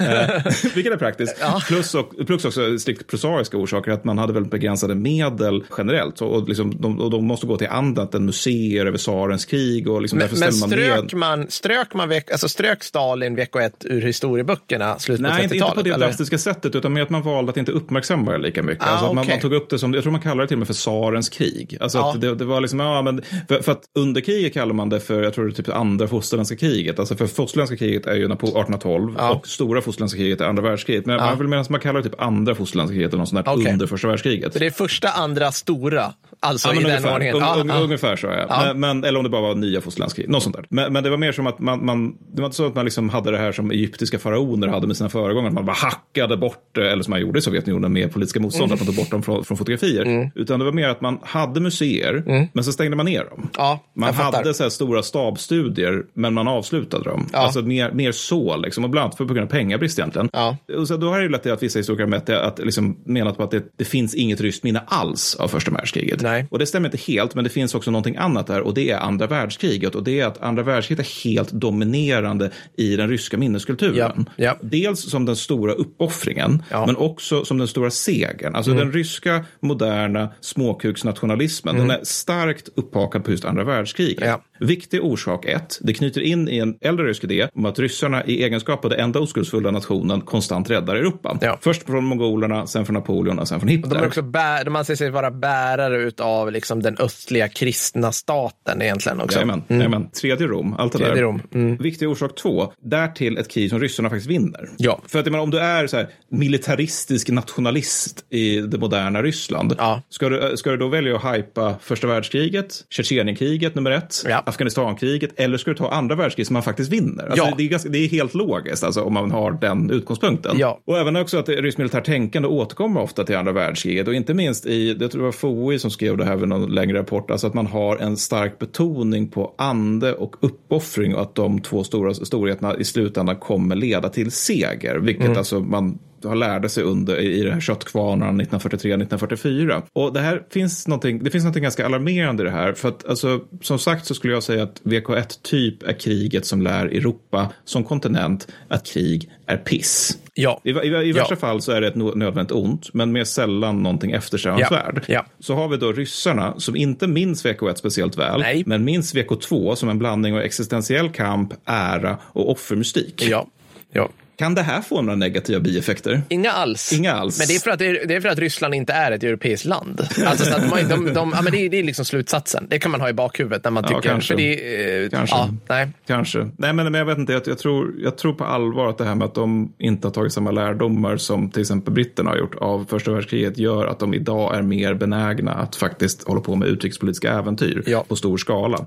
Ah. Vilket är praktiskt. Plus, och, plus också strikt prosaiska orsaker. Att man hade väldigt begränsade medel generellt. Och, och, liksom, de, och de måste gå till annat än museer över tsarens krig. Och liksom Men, men man strök, man, strök, man veck, alltså strök Stalin VK1 ur historieböckerna slutet Nej, på inte, inte 30-talet? på det eller? drastiska sättet, utan med att man valde att inte uppmärksamma det lika mycket. Ah, alltså att man, tog upp det som, jag tror man kallar det till och med för tsarens krig. Alltså Ja. det, det var liksom, ja men, för, för att under kriget kallar man det för, jag tror det är typ andra fosterländska kriget. Alltså för fosterländska kriget är ju när på 1812 Ja. och stora fosterländska kriget är andra världskriget. Men man vill menas man kallar det typ andra fosterländska kriget eller något sånt där Okej. under första världskriget. Så det är första, andra, stora, alltså Ja, i den ungefär, ordningen? un, Ja, un, ja. Ungefär så, ja. Men, men, eller om det bara var nya fosterlandskrig, något sånt där. Men, men det var mer som att man, man, det var inte så att man liksom hade det här som egyptiska faraoner hade med sina föregångare, att man bara hackade bort det, eller som man gjorde i Sovjetunionen med politiska motstånd, att man tog bort dem från, från fotografier. Utan det var mer att man hade museer, men så stängde man ner dem. Ja, Man jag fattar. hade så här stora stabstudier, men man avslutade dem. Alltså mer, mer så, liksom, och bland annat för på grund av pengabrist egentligen. Ja. Och så då har det ju lett till att vissa historiker mätt att liksom menat på att det, det finns inget ryskt minne alls av första världskriget. Nej. Och det stämmer inte helt, men det finns också någonting annat där och det är andra världskriget. Och det är att andra världskriget är helt dominerande i den ryska minneskulturen. Ja, ja. Dels som den stora uppoffringen. Mm. men också som den stora segern. Alltså den ryska moderna småkuksnationalismen, den är starkt upphakad på just andra världskriget. Viktig orsak ett, det knyter in i en äldre rysk idé om att ryssarna i egenskap av den enda oskuldsfulla nationen konstant räddar Europa. Ja. Först från mongolerna, sen från Napoleon och sen från Hitler. De, är också bär, de anser sig vara bärare av liksom den östliga kristna staten egentligen också. Jajamän, jajamän. Tredje Rom, allt det Tredje där. Rom, mm. Viktig orsak två, därtill ett krig som ryssarna faktiskt vinner. Ja. För att menar, om du är så här, militaristisk nationalist i det moderna Ryssland, Ja. ska, du, ska du då välja att hypa första världskriget, Tjetjenienkriget nummer ett, Ja. Afghanistankriget, eller ska du ta andra världskriget som man faktiskt vinner? Alltså, Ja. det, är ganska, det är helt logiskt alltså, om man har den utgångspunkten. Ja. Och även också att ryskt militärt tänkande återkommer ofta till andra världskriget och inte minst i, jag tror det var FOI som skrev det här vid någon längre rapport, alltså att man har en stark betoning på ande och uppoffring och att de två stora storheterna i slutändan kommer leda till seger, vilket alltså man har lärde sig under i det här köttkvarnarna 1943-1944. Och det här finns någonting, det finns någonting ganska alarmerande i det här. För att alltså, som sagt så skulle jag säga att VK1 typ är kriget som lär Europa som kontinent att krig är piss. Ja. I, i, i värsta Ja. fall så är det ett nödvändigt ont, men mer sällan någonting eftersträvansvärt. Ja. Ja. Så har vi då ryssarna som inte minns VK1 speciellt väl, Nej. men minns VK2 som en blandning av existentiell kamp, ära och offermystik. Ja. ja. Kan det här få några negativa bieffekter? Inga alls. Inga alls. Men det är, för att, det, är, det är för att Ryssland inte är ett europeiskt land. Alltså, så att de, de, de, ja, men det, är, det är liksom slutsatsen. Det kan man ha i bakhuvudet när man Ja, tycker. kanske. För det, eh, Kanske. Ja, nej. Kanske. Nej, men, men jag vet inte. Jag, jag, tror, jag tror på allvar att det här med att de inte har tagit samma lärdomar som till exempel britterna har gjort av första världskriget gör att de idag är mer benägna att faktiskt hålla på med utrikespolitiska äventyr Ja. på stor skala.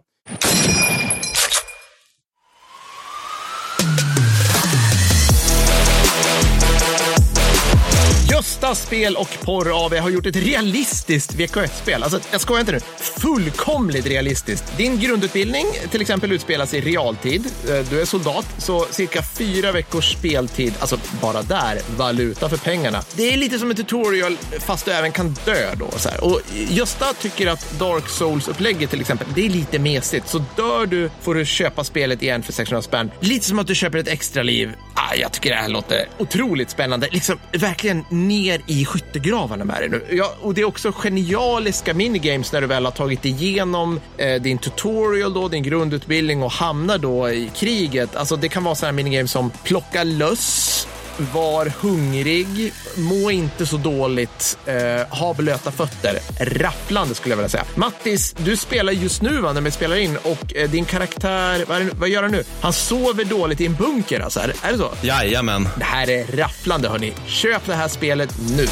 Bästa Spel och Porr av har gjort ett realistiskt VK1-spel. Alltså, jag skojar inte nu. Fullkomligt realistiskt. Din grundutbildning till exempel utspelas i realtid. Eh, du är soldat, så cirka fyra veckors speltid, alltså bara där, valuta för pengarna. Det är lite som en tutorial, fast du även kan dö då. Så här. Och Gösta tycker att Dark Souls-upplägget till exempel, det är lite mesigt. Så dör du får du köpa spelet igen för 600 spänn. Lite som att du köper ett extra liv. Ah, jag tycker det här låter otroligt spännande. Liksom verkligen ner i skyttegravarna med dig nu. Ja, och det är också genialiska minigames när du väl har tagit igenom eh, din tutorial, då, din grundutbildning och hamnar då i kriget. Alltså det kan vara sådana minigames som plocka löss, var hungrig, må inte så dåligt, eh, ha blöta fötter. Rafflande skulle jag vilja säga. Mattis, du spelar just nu va, när vi spelar in och eh, din karaktär, vad, det- vad gör han nu? Han sover dåligt i en bunker alltså, är, är det så? Jajamän. Det här är rafflande hörni. Köp det här spelet nu.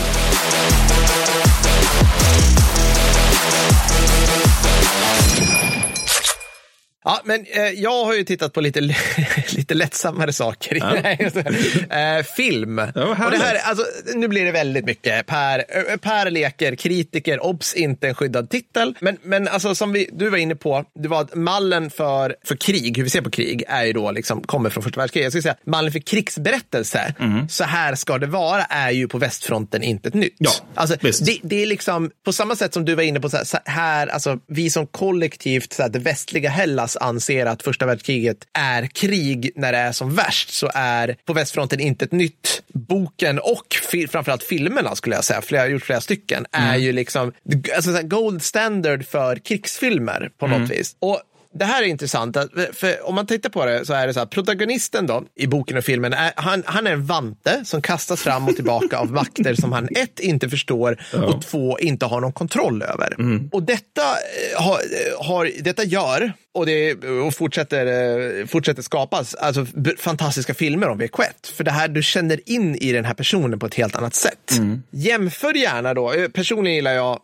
Ja, men eh, jag har ju tittat på lite, lite lättsammare saker. Det. eh, film. Ja, och det här, alltså, nu blir det väldigt mycket. Per, eh, per leker kritiker, obs inte en skyddad titel. Men, men alltså, som vi, du var inne på, det var att mallen för, för krig, hur vi ser på krig, är ju då liksom, kommer från första världskriget. Jag skulle säga mallen för krigsberättelse, så här ska det vara, är ju på västfronten inte ett nytt. Ja, alltså, det, det är liksom på samma sätt som du var inne på så här, så här alltså vi som kollektivt, så här, det västliga Hellas anser att första världskriget är krig när det är som värst, så är på västfronten inte ett nytt. Boken och fi- framförallt filmerna skulle jag säga, för jag har gjort flera stycken, är ju liksom alltså, gold standard för krigsfilmer på något vis. Och det här är intressant, för om man tittar på det så är det så här, protagonisten då i boken och filmen, är, han, han är en vante som kastas fram och tillbaka av makter som han ett, inte förstår och två, inte har någon kontroll över. Och detta, eh, har, eh, har, detta gör, och, det, och fortsätter, eh, fortsätter skapas, alltså fantastiska filmer om VK1. För det här, du känner in i den här personen på ett helt annat sätt. Jämför gärna då, eh, personligen gillar jag,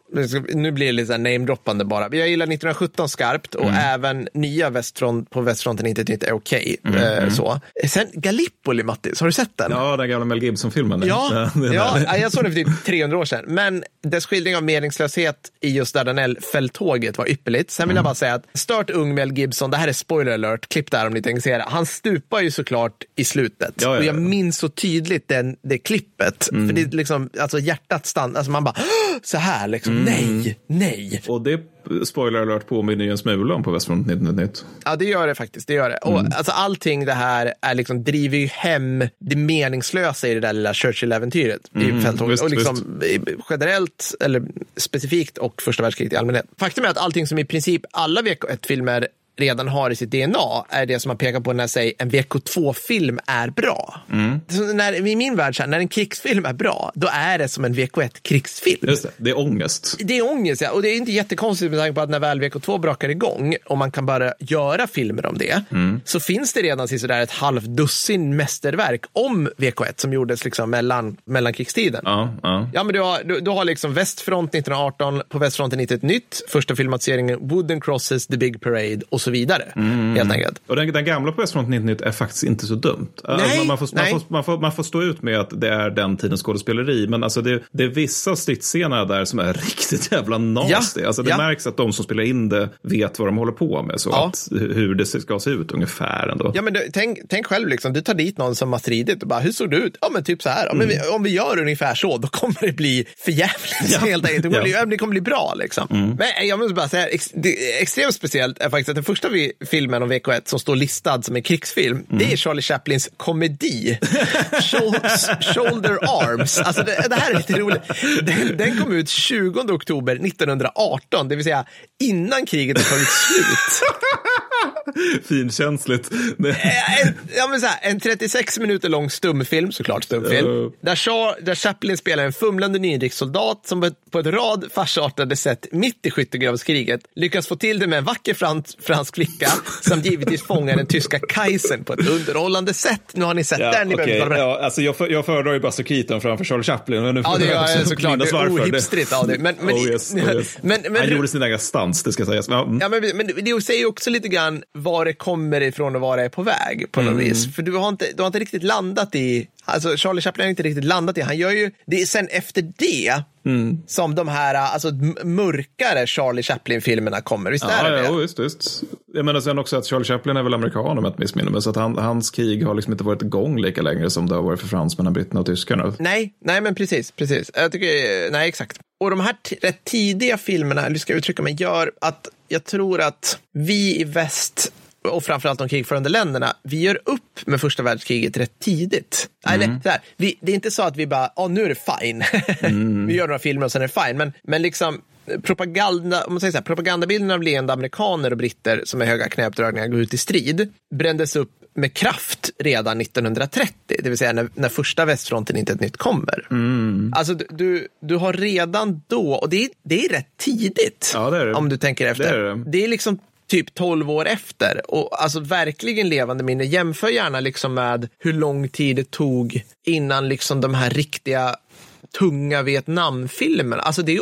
nu blir det lite namedroppande bara, jag gillar 1917 skarpt och även nya västfront, på västfronten inte ett nytt är okej. eh, så. Sen Gallipoli, Mattis, har du sett den? Ja, den gamla Mel Gibson-filmen. Ja, ja, där. jag såg den för typ 300 år sedan. Men dess skildring av meningslöshet i just Dardanelle-fälttåget var ypperligt. Sen vill jag bara säga att stört ung Mel Gibson, det här är spoiler alert, klipp där om ni tänker se det. Han stupar ju såklart i slutet. Ja, ja, och jag ja. minns så tydligt den, det klippet. För det är liksom, alltså hjärtat stannar, alltså man bara, så här liksom, nej, nej. Och det spoiler alert påminner ju en smula om på Västfront 1991. Ja, det gör det faktiskt. Det gör det. Och, alltså, allting det här är liksom, driver ju hem det meningslösa i det där lilla Churchill-äventyret i fälttåget. visst, Och liksom, i- generellt, eller specifikt, och första världskriget i allmänhet. Faktum är att allting som i princip alla VK1-filmer redan har i sitt DNA är det som man pekar på när säger en VK2-film är bra. Så när, I min värld, här, när en krigsfilm är bra, då är det som en VK1-krigsfilm. Just det, det är ångest. Det är ångest, ja. Och det är inte jättekonstigt med tanke på att när väl VK2 brakar igång och man kan bara göra filmer om det, så finns det redan sådär ett halvt dussin mästerverk om VK1 som gjordes liksom mellan, mellan krigstiden. Ja, ja. Ja, men du har, du, du har liksom Västfront 1918, på Västfronten 91 nytt, första filmatiseringen Wooden Crosses, The Big Parade och så vidare. Helt enkelt. Och den, den gamla på Västfront 1991 är faktiskt inte så dumt. Alltså, Nej, man, får, man, nej. får, man, får, man får stå ut med att det är den tidens skådespeleri. Men alltså det, det är vissa stridsscener där som är riktigt jävla nasty. Ja, Alltså det ja. märks att de som spelar in det vet vad de håller på med. Så Ja. att, hur det ska se ut ungefär ändå. Ja, men du, tänk, tänk själv, liksom, du tar dit någon som har stridit och bara, hur såg du ut? Ja, men typ så här. Ja, men vi, om vi gör ungefär så, då kommer det bli för jävligt Ja. helt enkelt. Det kommer, Ja. bli, det kommer bli bra liksom. Men eh, jag måste bara säga, ex, det, extremt speciellt är faktiskt att den första filmen om VK1 som står listad som en krigsfilm, det är Charlie Chaplins komedi. Shoul- Shoulder Arms. Alltså det, det här är lite roligt. Den, den kom ut 20 oktober 1918, det vill säga innan kriget har tagit slut. Finkänsligt. Eh, en, ja, men så här, en 36 minuter lång stumfilm, såklart stumfilm, Ja. där, Char, där Chaplin spelar en fumlande nyrikssoldat som på ett- rad farsartade sätt mitt i skyttegravskriget lyckas få till det med en vacker frans, fransk flicka samt givetvis fånga den tyska Kaisen på ett underhållande sätt. Nu har ni sett ja, den. Ni kolla ja, alltså jag, för, jag föredrar ju Buster Keaton framför Charlie Chaplin. Men nu Ja, det gör jag såklart. Det är ohipstrigt av. Men, men, oh yes, oh yes. men, men, Han gjorde sin egen stans, det ska sägas. Mm. Ja, men, men det säger också lite grann var det kommer ifrån och var det är på väg på något vis. För du har, inte, du har inte riktigt landat i, alltså Charlie Chaplin har inte riktigt landat i, han gör ju, det är sen efter det som de här alltså, mörkare Charlie Chaplin-filmerna kommer. Visst är Ja, det ja, det? just, just. Jag menar sen också att Charlie Chaplin är väl amerikan om jag inte missminner mig. Så att han, hans krig har liksom inte varit igång lika länge som det har varit för fransmännen, britterna och tyskarna. Nej, nej men precis, precis. Jag tycker, nej exakt. Och de här rätt tidiga filmerna, hur ska jag uttrycka mig, gör att jag tror att vi i väst och framförallt de krigförande länderna, vi gör upp med första världskriget rätt tidigt. Eller, så här, vi, det är inte så att vi bara, ja nu är det fine. vi gör några filmer och sen är det fine. Men, men liksom propaganda, om man säger så här, propagandabilden av leende amerikaner och britter som är höga knäuppdragningar går ut i strid brändes upp med kraft redan 1930, det vill säga när, när första västfronten inte ett nytt kommer. Alltså du, du, har redan då, och det är, det är rätt tidigt Ja, det är det. om du tänker efter. Det är det. är liksom typ 12 år efter och alltså verkligen levande minne. Jämför gärna liksom med hur lång tid det tog innan liksom de här riktiga tunga Vietnamfilmerna. Alltså det är ju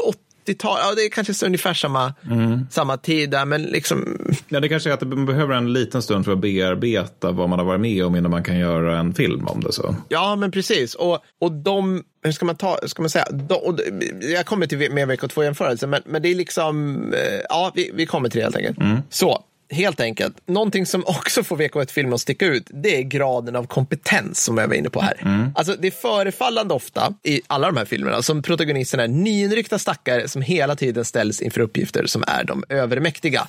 80-tal, ja det är kanske ungefär samma, Mm. samma tid där, men liksom Ja, det kanske är att man behöver en liten stund för att bearbeta vad man har varit med om innan man kan göra en film om det. så. Ja, men precis. Och, och de, hur ska man ta, ska man säga, de, jag kommer till med VK2-jämförelsen, men, men det är liksom, eh, ja, vi, vi kommer till det helt enkelt. Så, helt enkelt, någonting som också får VK1-filmen att sticka ut, det är graden av kompetens som jag var inne på här. Alltså, det är förefallande ofta i alla de här filmerna som protagonisterna är nyinryckta stackare som hela tiden ställs inför uppgifter som är de övermäktiga.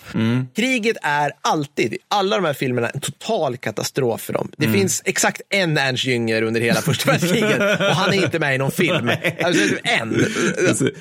Kriget är alltid, i alla de här filmerna, en total katastrof för dem. Det finns exakt en Ernst Jünger under hela första världskriget och han är inte med i någon film. Alltså, en.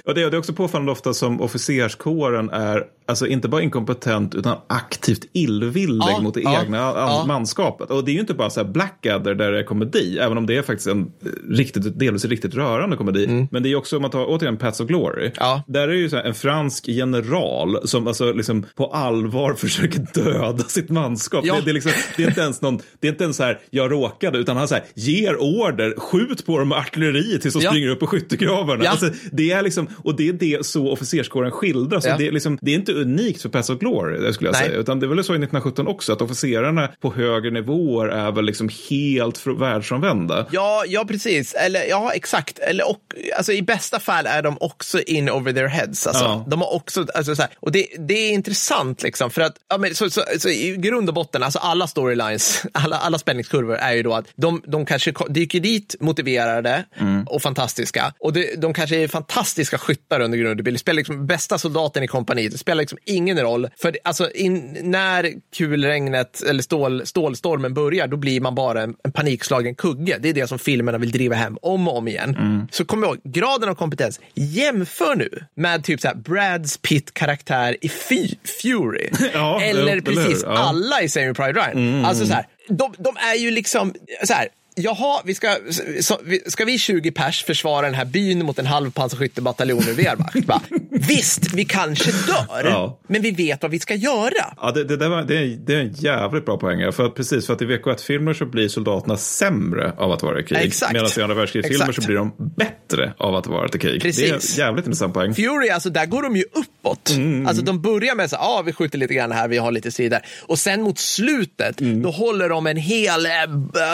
Och det, det är också påfallande ofta som officerskåren är alltså inte bara inkompetent utan aktivt illvillig Ja, mot det ja, egna ja. manskapet. Och det är ju inte bara så här Blackadder där det är komedi, även om det är faktiskt en eh, riktigt, delvis riktigt rörande komedi. Men det är också, om man tar återigen Pats of Glory, Mm. Ja. där är det ju så här en fransk general som alltså liksom på allvar försöker döda sitt manskap. Ja. Det, det, är liksom, det är inte ens någon, det är inte ens så här, jag råkade, utan han så här, ger order, skjut på dem med artilleri tills de Ja. springer upp på skyttegravarna. Ja. Alltså, det är liksom, och det är det så officerskåren skildras. Ja. Det, är liksom, det är inte unikt för Pass of Glory, skulle jag Nej. säga. Utan det är väl så i 1917 också, att officerarna på högre nivåer är väl liksom helt världsfrånvända. Ja, ja, precis. Eller, ja, exakt. Eller, och, alltså, I bästa fall är de också in over their heads. Alltså, Ja. De har också, alltså, så här, och det, det är intressant, liksom, för att ja, men, så, så, så, i grund och botten, alltså, alla storylines, alla, alla spänningskurvor är ju då att de, de kanske dyker dit motiverade och fantastiska. Och det, de kanske är fantastiska skyttar under grund och bild. Det spelar liksom bästa soldaten i kompaniet. Spelar liksom ingen roll. För alltså, in, när kulregnet eller stål, stålstormen börjar, då blir man bara en, en panikslagen kugge. Det är det som filmerna vill driva hem om och om igen. Så kom ihåg, graden av kompetens. Jämför nu med typ så här Brads Pitt-karaktär i Fy- Fury. Ja, eller precis? Ja. alla i Saving Pride Ryan. Alltså så här, de, de är ju liksom så här. Jaha, vi ska, så, vi- ska vi 20 pers försvara den här byn mot en halv pansarskyttebataljon ur Wehrmacht? Bara, Visst, vi kanske dör, Ja. men vi vet vad vi ska göra. Ja, det, det, där var, det, är, det är en jävligt bra poäng. För att, precis, för att i VK1-filmer så blir soldaterna sämre av att vara i krig. Exakt. Medan i andra världskrigsfilmer så blir de bättre av att vara i krig. Precis. Det är en jävligt intressant poäng. Fury, alltså där går de ju uppåt. Alltså de börjar med så ja ah, vi skjuter lite grann här, vi har lite sidor. Och sen mot slutet, då håller de en hel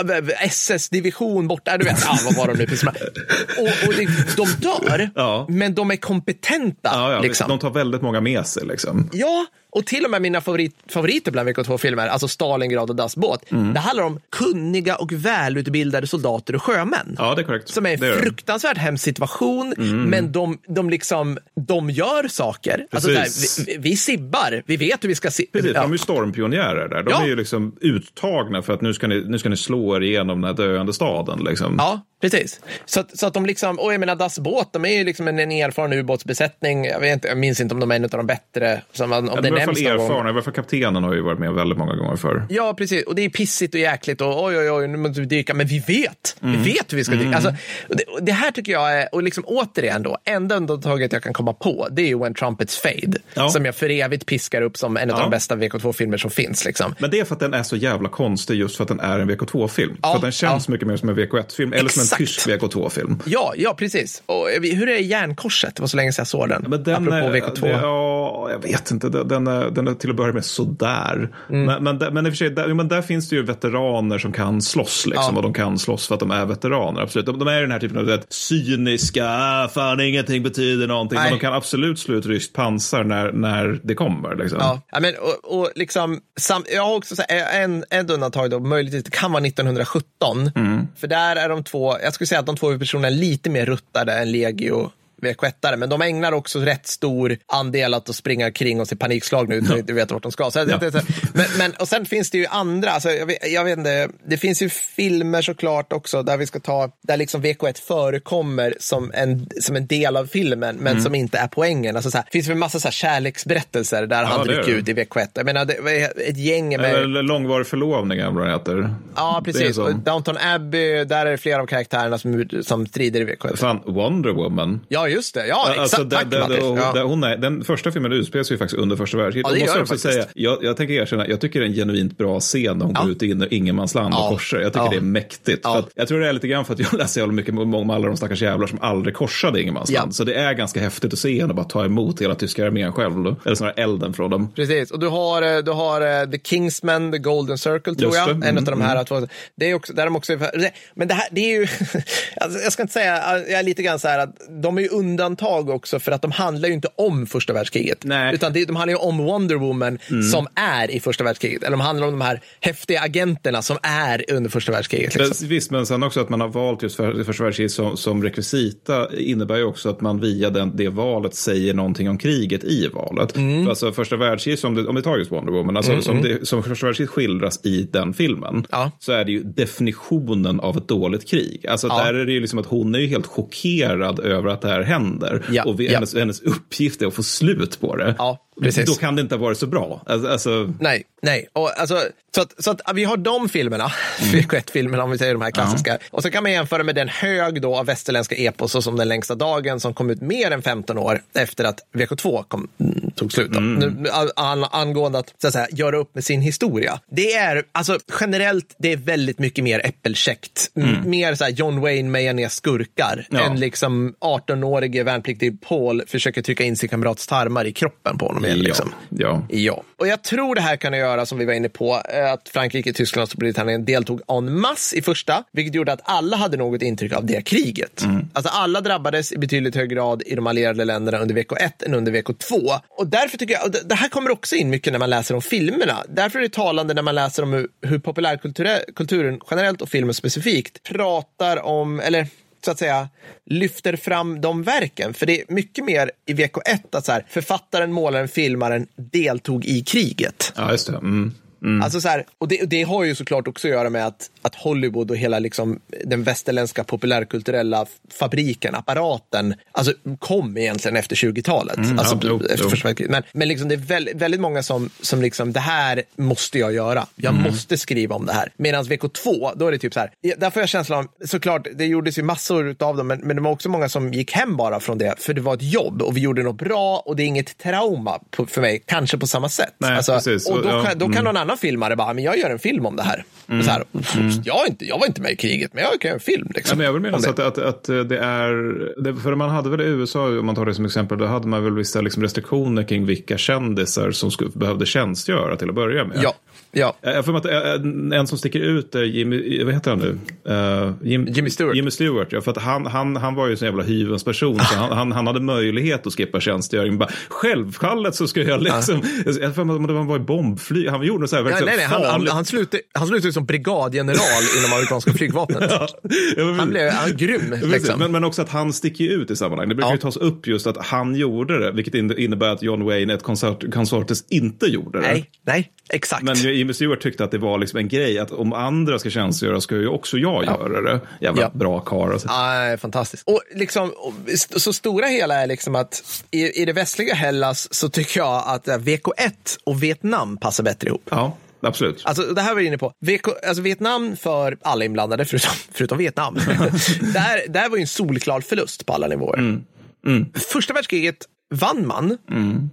b- b- SS-division borta. Du vet, ah, vad var de nu? Och, och det, de dör, Ja. men de är kompetenta. Ja, ja, liksom. De tar väldigt många med sig. Liksom. Ja, och till och med mina favorit, favoriter bland VK2-filmer, alltså Stalingrad och Das Båt, Mm. det handlar om kunniga och välutbildade soldater och sjömän. Ja, det är korrekt. Som är en det. fruktansvärt hemsk situation, men de, de, liksom, de gör saker. Alltså, där, vi, vi- sibbar, vi vet hur vi ska si- Precis, ja. de är ju stormpionjärer där. De Ja. är ju liksom uttagna för att nu ska ni, nu ska ni slå er igenom den här döende staden. Liksom. Ja, precis. Så, att- så att de liksom, och jag menar Das Båt, de är ju liksom en, en erfaren ubåtsbesättning. Jag, vet inte, jag minns inte om de är en av de bättre, som, om Ja, det de är i alla fall erfarna. I alla fall kaptenen har ju varit med väldigt många gånger förr. Ja, precis. Och det är pissigt och jäkligt och oj, oj, oj, nu måste vi dyka. Men vi vet. Mm. Vi vet hur vi ska dyka. Alltså, och det, det här tycker jag är, och liksom återigen då, enda undantaget jag kan komma på, det är ju When Trumpets Fade. Ja. Som jag för evigt piskar upp som en av Ja. de bästa VK2-filmer som finns. Liksom. Men det är för att den är så jävla konstig just för att den är en VK2-film. Ja, för att den känns mycket mer som en VK1-film eller som en Exakt. tysk VK2-film. Ja, ja, precis. Och vet- hur är Järnkorset? Det var så länge sedan jag såg den. Men den Apropå är, VK2. Det, ja, jag vet inte. Den, är, den är till att börja med sådär. Mm. Men, men, där- men i och för sig, där, men där finns det ju veteraner som kan slåss. Liksom, Ja. Och de kan slåss för att de är veteraner. Absolut. De, de är den här typen av det, cyniska, "Ah, fan ingenting betyder någonting. Nej. Men de kan absolut slå ut ryskt pansar när, när det kommer. Liksom. Ja, men, och, och liksom, sam, jag har också så här, en, en undantag då, möjligtvis, det kan vara 1917. Mm. För där är de två, jag skulle säga att de två huvudpersonerna är lite mer ruttade än Legio. V71, men de ägnar också rätt stor andel att springa kring och se panikslagna ut och inte veta vart de ska. Så, Ja. det- det- men, men, och sen finns det ju andra, alltså, jag, vet, jag vet inte, det finns ju filmer såklart också där vi ska ta, där liksom VK1 förekommer som en, som en del av filmen, men Mm. som inte är poängen. Alltså, så här, finns det en massa så här kärleksberättelser där han det är dricker det. ut i VK1. Jag menar, det ett gäng med... Eller långvarig förlovning, eller vad den heter. Ja, Det precis. Och Downton Abbey, där är det flera av karaktärerna som, som strider i VK1. Fan, Wonder Woman. Ja, just det. Ja, exakt. Alltså, Tack, där- där- Ja. hon är, den första filmen utspelar sig ju faktiskt under första världskriget. Ja, det måste jag också säga, jag, jag tänker erkänna, jag tycker det är en genuint bra scen när hon Ja. går ut i in- ingenmansland Ja. och korsar. Jag tycker Ja. det är mäktigt. Ja. För att, jag tror det är lite grann för att jag läser jävla mycket om alla de stackars jävlar som aldrig korsade ingenmansland. Ja. Så det är ganska häftigt att se henne bara ta emot hela tyska armén själv. Då. Eller snarare elden från dem. Precis, och du har, eh, du har eh, The Kingsman, The Golden Circle tror jag. det. En Mm, av de här två. Det är också, där de också, men det här, det är ju, alltså, jag ska inte säga, jag är lite grann så här att de är ju undantag också för att de handlar ju inte om första världskriget. Nej. Mm. Utan de handlar ju om Wonder Woman som är i första världskriget. Eller de handlar om de här häftiga agenterna som är under första världskriget. Liksom. Men, visst, men sen också att man har valt just för, första världskriget som, som rekvisita innebär ju också att man via den, det valet säger någonting om kriget i valet. Mm. För alltså första världskriget, som det, om vi tar just Wonder Woman, alltså, som, det, som första världskriget skildras i den filmen, Ja. så är det ju definitionen av ett dåligt krig. Alltså Ja. där är det ju liksom att hon är ju helt chockerad över att det här händer. Ja, Och vi, ja. hennes, hennes uppgift är att få slut på det. Ja, precis. Då kan det inte ha varit så bra. Alltså, alltså, Nej, nej. Och alltså, så att, så att vi har de filmerna, VK1-filmerna om vi säger de här klassiska. Och så kan man jämföra med den hög då av västerländska epos som Den längsta dagen som kom ut mer än 15 år efter att VK2 kom, mm, tog slut. Då. Nu, an, angående att, så att säga, göra upp med sin historia. Det är, alltså generellt, det är väldigt mycket mer äppelkäckt. M- Mer så här John Wayne mejar ner skurkar Ja. än liksom 18-årige värnpliktig Paul försöker trycka in sin kamrats tarmar i kroppen på honom igen. Liksom. ja. Ja, och jag tror det här kan göra, som vi var inne på, eh, att Frankrike, Tyskland och Storbritannien deltog en masse i första, vilket gjorde att alla hade något intryck av det kriget. Alltså alla drabbades i betydligt högre grad i de allierade länderna under VK1 än under VK2. Och därför tycker jag, och det- det här kommer också in mycket när man läser om filmerna. Därför är det talande när man läser om hur, hur populärkulturen generellt och filmen specifikt pratar om, eller så att säga lyfter fram de verken. För det är mycket mer i VK1 att så här, författaren, målaren, filmaren deltog i kriget. ja, just det. Mm. Alltså så här, och det, det har ju såklart också att göra med att, att Hollywood och hela liksom, den västerländska populärkulturella fabriken, apparaten, alltså kom egentligen efter 20-talet. alltså, Mm, ja, jo, efter jo. Men, men liksom, det är väldigt, väldigt många som, som liksom, det här måste jag göra. Jag Mm. måste skriva om det här. Medan VK2, då är det typ så här, ja, där får jag känslan av, såklart, det gjordes ju massor av dem, men, men det var också många som gick hem bara från det, för det var ett jobb och vi gjorde något bra och det är inget trauma på, för mig, kanske på samma sätt. Nej, alltså, precis. Och då, Ja, kan, då kan mm. någon annan filmare bara, men jag gör en film om det här. Och så här jag, är inte, jag var inte med i kriget, men jag kan göra en film. Ja, Liksom, men jag vill det. att, att, att det är, det, för man hade väl i USA, om man tar det som exempel, då hade man väl vissa liksom restriktioner kring vilka kändisar som skulle, behövde tjänstgöra till att börja med. Ja, ja. Jag får mig att äh, en som sticker ut är Jimmy, vad heter han nu? Uh, Jim, Jimmy Stewart. Jimmy Stewart, ja. För att han, han, han var ju en sån jävla hyvens person. Så han, han, han hade möjlighet att skippa tjänstgöring. Bara, Självfallet så ska jag liksom... Jag får att han var i bombflyg. Han gjorde så här Ja, nej, nej, han, han, han, slutade, han slutade som brigadgeneral inom amerikanska flygvapnet. Ja, men- Han blev han, grym. Liksom. Men, men också att han sticker ut i sammanhang. Det brukar Ja. ju tas upp just att han gjorde det, vilket in- innebär att John Wayne, ett konsert, konsortes, inte gjorde det. nej, nej, exakt. Men Jimmy Stewart tyckte att det var liksom en grej att om andra ska tjänstgöra ska ju också jag göra det. Jävla Ja. bra karl. Ja, fantastiskt. Och liksom, så stora hela är liksom att i, i det västliga Hellas så tycker jag att eh, VK1 och Vietnam passar bättre ihop. Ja, absolut. Alltså, det här var vi inne på. VK, alltså Vietnam för alla inblandade, förutom, förutom Vietnam. där, där var ju en solklar förlust på alla nivåer. Första världskriget vann man,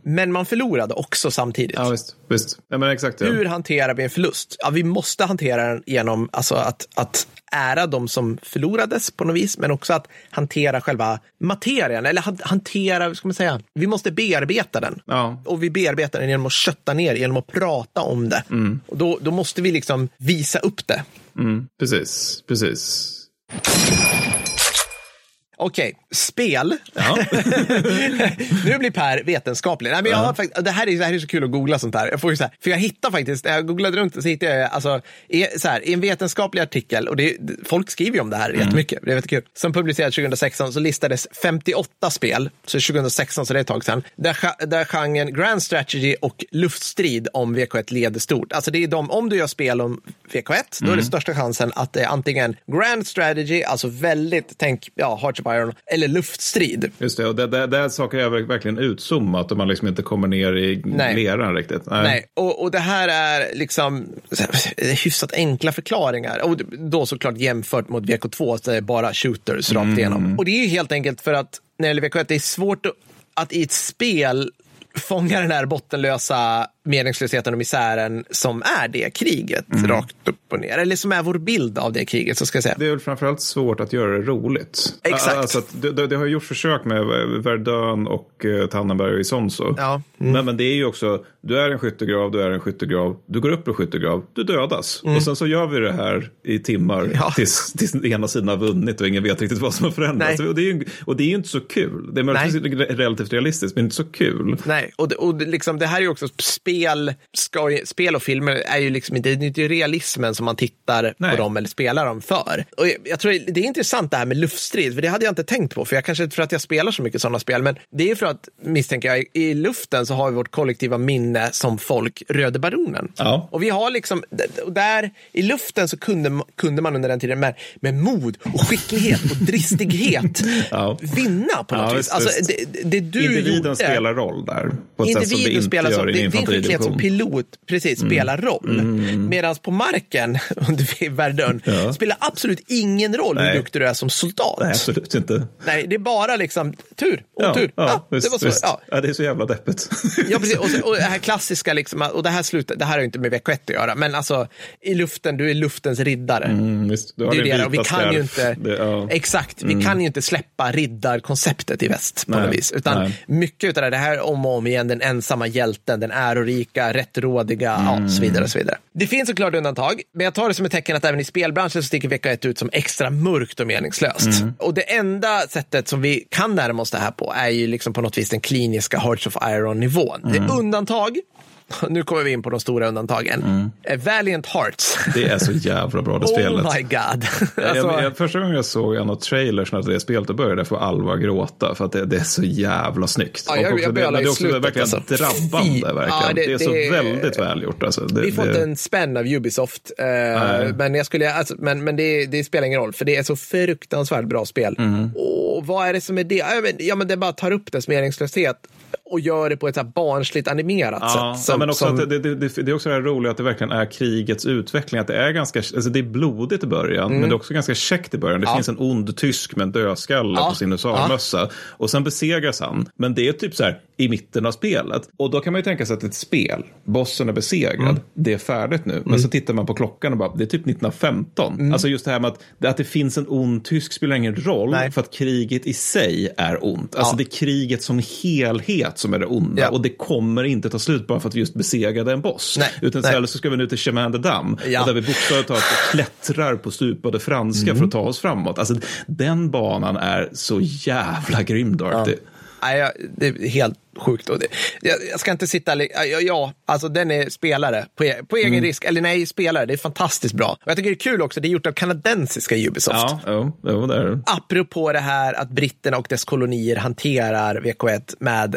men man förlorade också samtidigt. Ja, visst. visst. Ja, men exakt. Ja. Hur hanterar vi en förlust? Ja, vi måste hantera den genom alltså, att, att ära de som förlorades på något vis, men också att hantera själva materien, eller han- hantera, ska man säga, vi måste bearbeta den. Ja. Och vi bearbetar den genom att kötta ner, genom att prata om det. Och då, då måste vi liksom visa upp det. Mm, precis, precis. Okej, spel. Ja. nu blir Per vetenskaplig. Nej, men jag har faktiskt, det, här är, det här är så kul att googla sånt här. Jag får ju så här för jag hittar faktiskt, jag googlade runt så hittade jag alltså, i, så här, i en vetenskaplig artikel, och det, folk skriver ju om det här jättemycket, det är jättekul, som publicerades 2016 så listades 58 spel, så 2016, så det är ett tag sedan, där, där genren Grand Strategy och luftstrid om VK1 leder stort. Alltså det är de, om du gör spel om VK1, då är det största chansen att det är antingen Grand Strategy, alltså väldigt, tänk, ja, Hearts of Iron, eller luftstrid. Just det, och det, det, det här saker är verkligen utzoomat och man liksom inte kommer ner i Nej. leran riktigt. Nej, och, och det här är liksom hyfsat enkla förklaringar. Och då såklart jämfört mot VK2, så det är bara shooters rakt igenom. Och det är ju helt enkelt för att när det gäller VK1, det är svårt att, att i ett spel fånga den här bottenlösa meningslösheten och misären som är det kriget, rakt upp och ner. Eller som är vår bild av det kriget, så ska jag säga. Det är väl framförallt svårt att göra det roligt. Exakt. Alltså det, det, det har gjorts försök med Verdun och uh, Tannenberg och Isonzo. Ja. Men, men det är ju också, du är en skyttegrav, du är en skyttegrav, du går upp ur skyttegrav, du dödas. Och sen så gör vi det här i timmar Mm. Ja. tills, tills ena sidan har vunnit och ingen vet riktigt vad som har förändrats. Och det, är ju, och det är ju inte så kul. Det är möjligtvis relativt realistiskt, men inte så kul. Nej, och, det, och liksom, det här är ju också spel, ska, ju- spel och filmer är ju liksom inte, det är inte realismen som man tittar Nej. på dem eller spelar dem för. Och jag, jag tror det är intressant det här med luftstrid, för det hade jag inte tänkt på, för jag kanske inte för att jag spelar så mycket sådana spel, men det är för att, misstänker jag, i luften så har vi vårt kollektiva minne som folk, Röde Baronen. Ja. Och vi har liksom, där i luften så kunde, kunde man under den tiden med, med mod och skicklighet och dristighet Ja. vinna på något Ja, vis. Alltså, det, det du Individen gjorde, spelar roll där. På ett sätt som det inte gör i en din din skicklighet som pilot precis, spelar roll. Medan på marken under Verdun Ja. spelar absolut ingen roll hur Nej. duktig du är som soldat. Nej, absolut inte. Nej, det är bara liksom tur, otur. Ja, visst, det var så. visst. Ja. Ja, det är så jävla deppigt. Ja, precis. Och, så- och det här klassiska, liksom, och det här, slutar, det här har ju inte med VK1 att göra, men alltså i luften, du är luftens riddare. Mm, visst. Du har Det är det, och vi kan ju inte, Det, ja. exakt, vi kan ju inte släppa riddarkonceptet i väst på Nej, något vis. Utan nej. mycket av det, det här om och om igen, den ensamma hjälten, den ärorika, rättrådiga, Mm. ja, så vidare. och så vidare. Det finns såklart undantag, men jag tar det som ett tecken att även i spelbranschen så sticker vecka ett ut som extra mörkt och meningslöst. Mm. Och det enda sättet som vi kan närma oss det här på är ju liksom på något vis den kliniska Hearts of Iron-nivån. Det Mm. är undantag, nu kommer vi in på de stora undantagen. Eh, Valiant Hearts. Det är så jävla bra det spelet. Oh my god. Jag, Alltså- jag, första gången jag såg en av trailersen till det spelet, då började jag få Alva gråta. För att det, det är så jävla snyggt. Ja, jag- och också, jag det, det är också slutet, verkligen alltså. drabbande. Verkligen. Ja, det- det, är så det- väldigt välgjort. Alltså. Vi får inte en spänn av Ubisoft, eh, men, jag skulle, alltså, men, men det, det spelar ingen roll, för det är så fruktansvärt bra spel. Mm. Och vad är det som är det? Ja, men, ja, men det bara tar upp dess meningslöshet och gör det på ett så här barnsligt animerat Ja, sätt. ja, Som, men också som, det, det, det, det är också det här roliga att det verkligen är krigets utveckling. Att det är ganska, alltså det är blodigt i början, men det är också ganska käckt i början. Det Mm. Ja. finns en ond tysk med en dödskalle Ja. på sin USA-mössa. Och sen besegras han. Men det är typ så här i mitten av spelet. Och då kan man ju tänka sig att ett spel, bossen är besegrad, Mm. det är färdigt nu. Men så tittar man på klockan och bara, det är typ 1915. Mm. Alltså just det här med att, det- att det finns en ond tysk spelar ingen roll. Nej. För att kriget i sig är ont. Alltså Ja. det är kriget som helhet som är det onda. Ja. Och det kommer inte ta slut bara för att vi just besegrade en boss. Nej, Utan nej. istället så ska vi nu till Chemandedam. Ja. Och där vi bokstavligt talat klättrar på stupade franska Mm. för att ta oss framåt. Alltså den banan är så jävla grym Dark. Det- Nej, det är helt sjukt. Och det, jag, ska inte sitta... Ja, ja, alltså den är spelare på, e- på egen Mm. risk. Eller nej, spelare. Det är fantastiskt bra. Och jag tycker det är kul också, det är gjort av kanadensiska Ubisoft. Ja, jo, jo, det är det. Apropå det här att britterna och dess kolonier hanterar VK1 med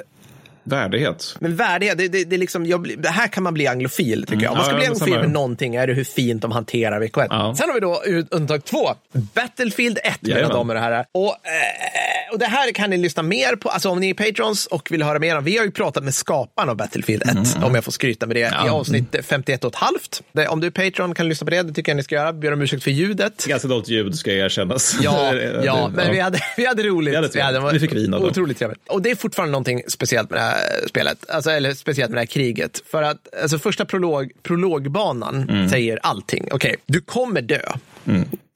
Värdighet. men värdighet, det, det, det, liksom, jag, det här kan man bli anglofil tycker jag. Om man ska Mm. Ja, bli ja, anglofil med någonting är det hur fint de hanterar VK1. Ja. Sen har vi då undantag två, Battlefield 1 mina Jajamän. damer och herrar. Och, eh, och det här kan ni lyssna mer på, alltså om ni är patrons och vill höra mer om. Vi har ju pratat med skaparen av Battlefield 1, om jag får skryta med det, i avsnitt 51 och ett halvt. Det, om du är patron kan lyssna på det, det tycker jag ni ska göra. Ber om ursäkt för ljudet. Ganska dåligt ljud ska erkännas. Ja, ja men vi hade, vi hade roligt. Vi hade trevligt. Vi fick vin av. Otroligt trevligt. Och det är fortfarande någonting speciellt med det här spelet. Alltså, eller speciellt med det här kriget. För att alltså, första prolog, prologbanan Mm. säger allting. Okej, du kommer dö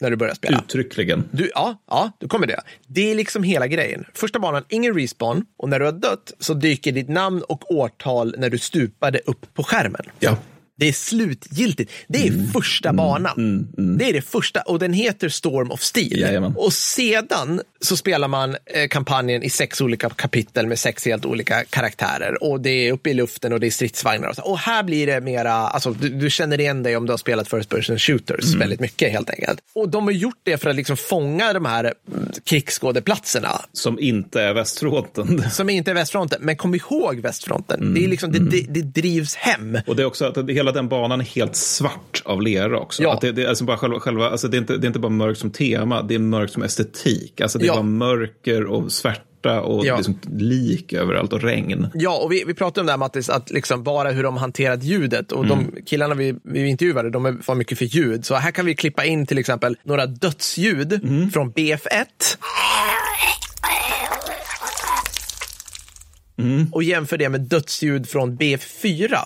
när du börjar spela. Uttryckligen. Du, ja, ja, du kommer dö. Det är liksom hela grejen. Första banan, ingen respawn. Och när du har dött så dyker ditt namn och årtal när du stupade upp på skärmen. Ja. Det är slutgiltigt. Det är Mm. första banan. Det är det första och den heter Storm of Steel. Jajamän. Och sedan så spelar man eh, kampanjen i sex olika kapitel med sex helt olika karaktärer. Och det är uppe i luften och det är stridsvagnar. Och, så. och här blir det mera, alltså, du, du känner igen dig om du har spelat First Person Shooters väldigt mycket helt enkelt. Och de har gjort det för att liksom fånga de här mm, krigsskådeplatserna Som inte är västfronten. som inte är västfronten. Men kom ihåg västfronten. Det, är liksom, det, det, det drivs hem. Och det är också att hela den banan är helt svart av lera också. Ja. Att det, det, alltså bara själva, själva, alltså det, är inte, det är inte bara mörkt som tema, det är mörkt som estetik. Alltså det är Ja. bara mörker och svärta och Ja. liksom lik överallt och regn. Ja, och vi, vi pratade om det här Mattis, att liksom bara hur de hanterat ljudet. Och de killarna vi, vi intervjuade, de är- var mycket för ljud. Så här kan vi klippa in till exempel några dödsljud från BF1. Och jämför det med dödsljud från BF4.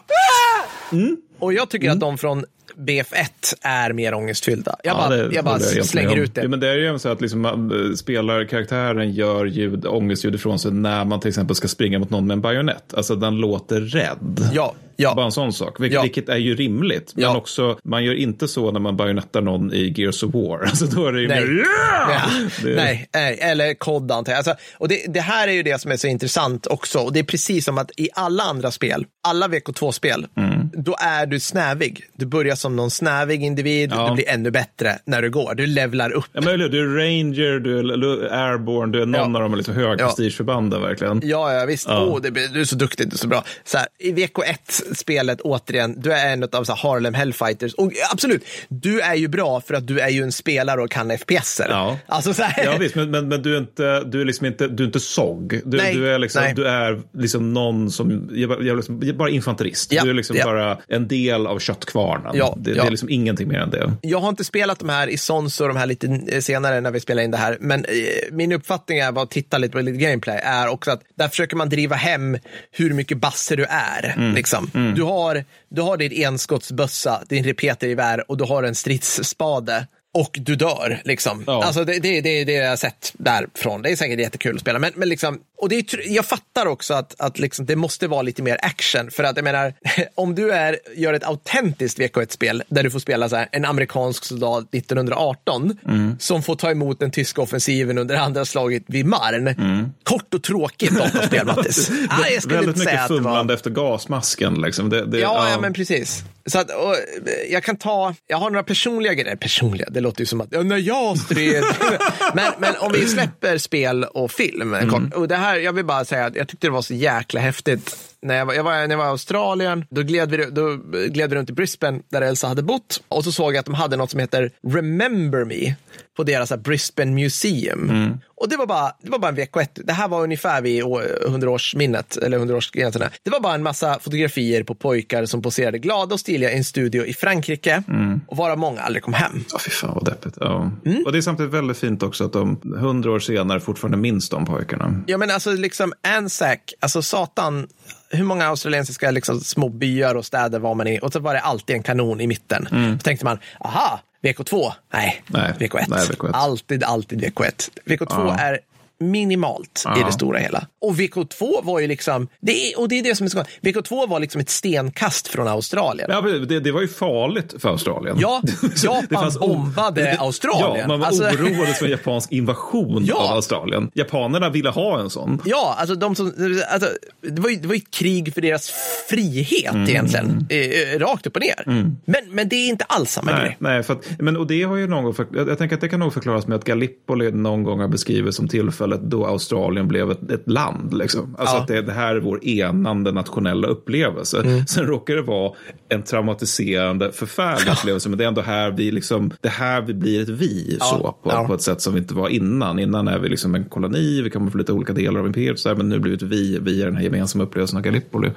Och jag tycker att de från BF1 är mer ångestfyllda. Jag bara, det jag bara helt slänger ut det. Ja, men det är ju så att liksom eh, spelarkaraktären gör ljud, ångestljud ifrån sig när man till exempel ska springa mot någon med en bajonett. Alltså den låter rädd. Ja, ja. Bara en sån sak, vilket, Ja. vilket är ju rimligt. Men Ja. också, man gör inte så när man bajonettar någon i Gears of War. Alltså då är det ju Nej. mer Ja, Det- Nej, nej, eller kod antar jag. Alltså, och det, det här är ju det som är så intressant också. Och det är precis som att i alla andra spel, alla VK2-spel, Mm. då är du snävig. Du börjar som någon snävig individ, Ja. du blir ännu bättre när du går. Du levlar upp. Ja, men du är Ranger, du är Airborne, du är någon Ja. av de liksom högprestigeförbanden verkligen. Ja, ja visst. Ja. Åh, det, du är så duktig, du är så bra. Så här, I VK1-spelet, återigen, du är en av så Harlem Hellfighters. Och absolut, du är ju bra för att du är ju en spelare och kan FPSer. Ja. Alltså, så här, Ja visst, men, men, men du är inte, du är liksom inte, du är inte SOG. Du, Nej, du är liksom, nej. du är liksom någon som, jag, jag, liksom, bara infanterist. Ja, Du är liksom ja. bara en del av köttkvarnen. Ja, det, det är liksom ingenting mer än det. Jag har inte spelat de här i Sons och de här lite senare när vi spelar in det här, men eh, min uppfattning är, att titta lite på lite gameplay, är också att där försöker man driva hem hur mycket basse du är. Mm. Liksom. Mm. Du, har, du har din enskottsbössa, din repetergevär och du har en stridsspade. Och du dör. Liksom. Ja. Alltså det, det, det, det har jag sett därifrån. Det är säkert jättekul att spela. Men, men liksom, och det är, jag fattar också att, att liksom, det måste vara lite mer action. För att jag menar, om du är, gör ett autentiskt VK1-spel där du får spela så här, en amerikansk soldat 1918 Mm. som får ta emot den tyska offensiven under andra slaget vid Marn. Mm. Kort och tråkigt datorspel, Mattis. ah, jag skulle Väldigt inte säga mycket att det var... efter gasmasken. Liksom. Det, det, Ja, ja, men precis. Så att, och, jag kan ta, jag har några personliga grejer, personliga, det låter ju som att, när jag stred. men, men om vi släpper spel och film, Mm. och det här, jag vill bara säga att jag tyckte det var så jäkla häftigt. När jag, var, jag, var, när jag var i Australien, då gled, vi, då gled vi runt i Brisbane där Elsa hade bott. Och så såg jag att de hade något som heter Remember Me på deras här, Brisbane Museum. Mm. Och det var, bara, det var bara en VK1. Det här var ungefär vid 100-årsminnet, eller 100-årsgränserna. Det var bara en massa fotografier på pojkar som poserade glada och stiliga i en studio i Frankrike. Mm. Och varav många aldrig kom hem. Ja, fy fan vad deppigt. Ja. Mm. Och det är samtidigt väldigt fint också att de hundra år senare fortfarande minns de pojkarna. Ja men alltså liksom Anzac, alltså satan, hur många australiensiska liksom, små byar och städer var man i? Och så var det alltid en kanon i mitten. Så tänkte man, aha, VK2? Nej, Nej, VK1. nej, VK1. Alltid, alltid VK1. VK2 Ja. är minimalt i Ja. det stora hela. Och VK2 var ju liksom, det är, och det är det som är så skönt. VK2 var liksom ett stenkast från Australien. Ja, det, det var ju farligt för Australien. Ja, Japan bombade det- Australien. Ja, man var Alltså- oroade för en japansk invasion Ja. av Australien. Japanerna ville ha en sån. Ja, alltså, de som, alltså det, var ju, det var ju ett krig för deras frihet Mm. egentligen. Eh, eh, rakt upp och ner. Men, men det är inte alls samma Nej, grej. nej för att, men, och det har ju någon gång, för, jag, jag tänker att det kan nog förklaras med att Gallipoli någon gång har beskrivits som tillfället då Australien blev ett, ett land. Liksom. Alltså Ja. att det, det här är vår enande nationella upplevelse. Mm. Sen råkar det vara en traumatiserande, förfärlig upplevelse, men det är ändå här vi, liksom, det här vi blir ett vi Ja. så, på, Ja. på ett sätt som vi inte var innan. Innan är vi liksom en koloni, vi kommer från lite olika delar av imperiet, så här, men nu blir vi ett vi, vi är den här gemensamma upplevelsen av Gallipoli.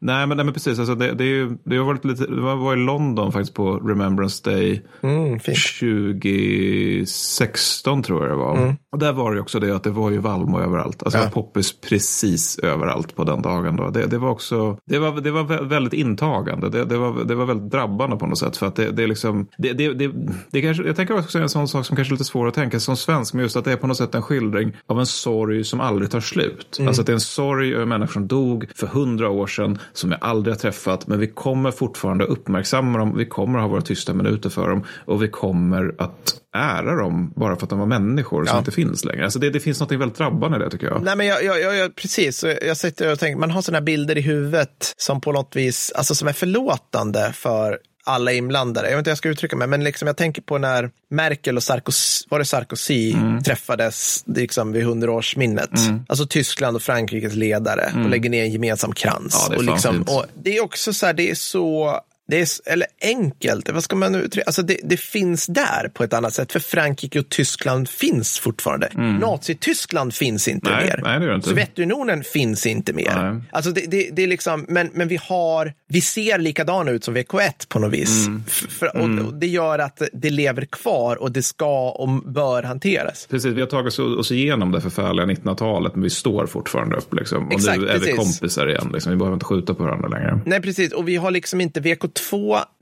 Nej men, nej, men precis, alltså det, det, är ju, det har varit lite, det var, var i London faktiskt på Remembrance Day Mm, fint. 2016 tror jag det var. Och där var det också det att det var ju Valmo överallt. Alltså Ja. poppis precis överallt på den dagen. Då. Det, det var också, det var, det var vä- väldigt intagande. Det, det, var, det var väldigt drabbande på något sätt. För att det, det är liksom, det, det, det, det kanske, jag tänker också en sån sak som kanske är lite svår att tänka som svensk. Men just att det är på något sätt en skildring av en sorg som aldrig tar slut. Alltså att det är en sorg över människor som dog för hundra år sedan. Som jag aldrig har träffat. Men vi kommer fortfarande uppmärksamma dem. Vi kommer ha våra tysta minuter för dem. Och vi kommer att ära dem bara för att de var människor som inte finns längre. Alltså det, det finns något väldigt drabbande i det tycker jag. Nej, men jag, jag, jag, precis, jag sitter och tänker, man har sådana bilder i huvudet som på något vis, alltså som är förlåtande för alla inblandade. Jag vet inte hur jag ska uttrycka mig, men liksom jag tänker på när Merkel och Sarkozy, var det Sarkozy Mm. träffades liksom vid hundraårsminnet. Alltså Tyskland och Frankrikes ledare och lägger ner en gemensam krans. Mm. Ja, det är och liksom, och det är också så här, det är så det är, eller enkelt, vad ska man uttrycka? Alltså det, det finns där på ett annat sätt, för Frankrike och Tyskland finns fortfarande. Nazityskland finns inte Mm. Nej, mer. nej, det inte. Sovjetunionen finns inte mer. Nej. Alltså det, det, det är liksom, men, men vi har, vi ser likadana ut som VK1 på något vis. Mm. För, och, och det gör att det lever kvar och det ska och bör hanteras. Precis, vi har tagit oss igenom det förfärliga 1900-talet men vi står fortfarande upp. Liksom. Och Exakt, nu är vi precis. kompisar igen. Liksom. Vi behöver inte skjuta på varandra längre. Nej, precis. Och vi har liksom inte VK2,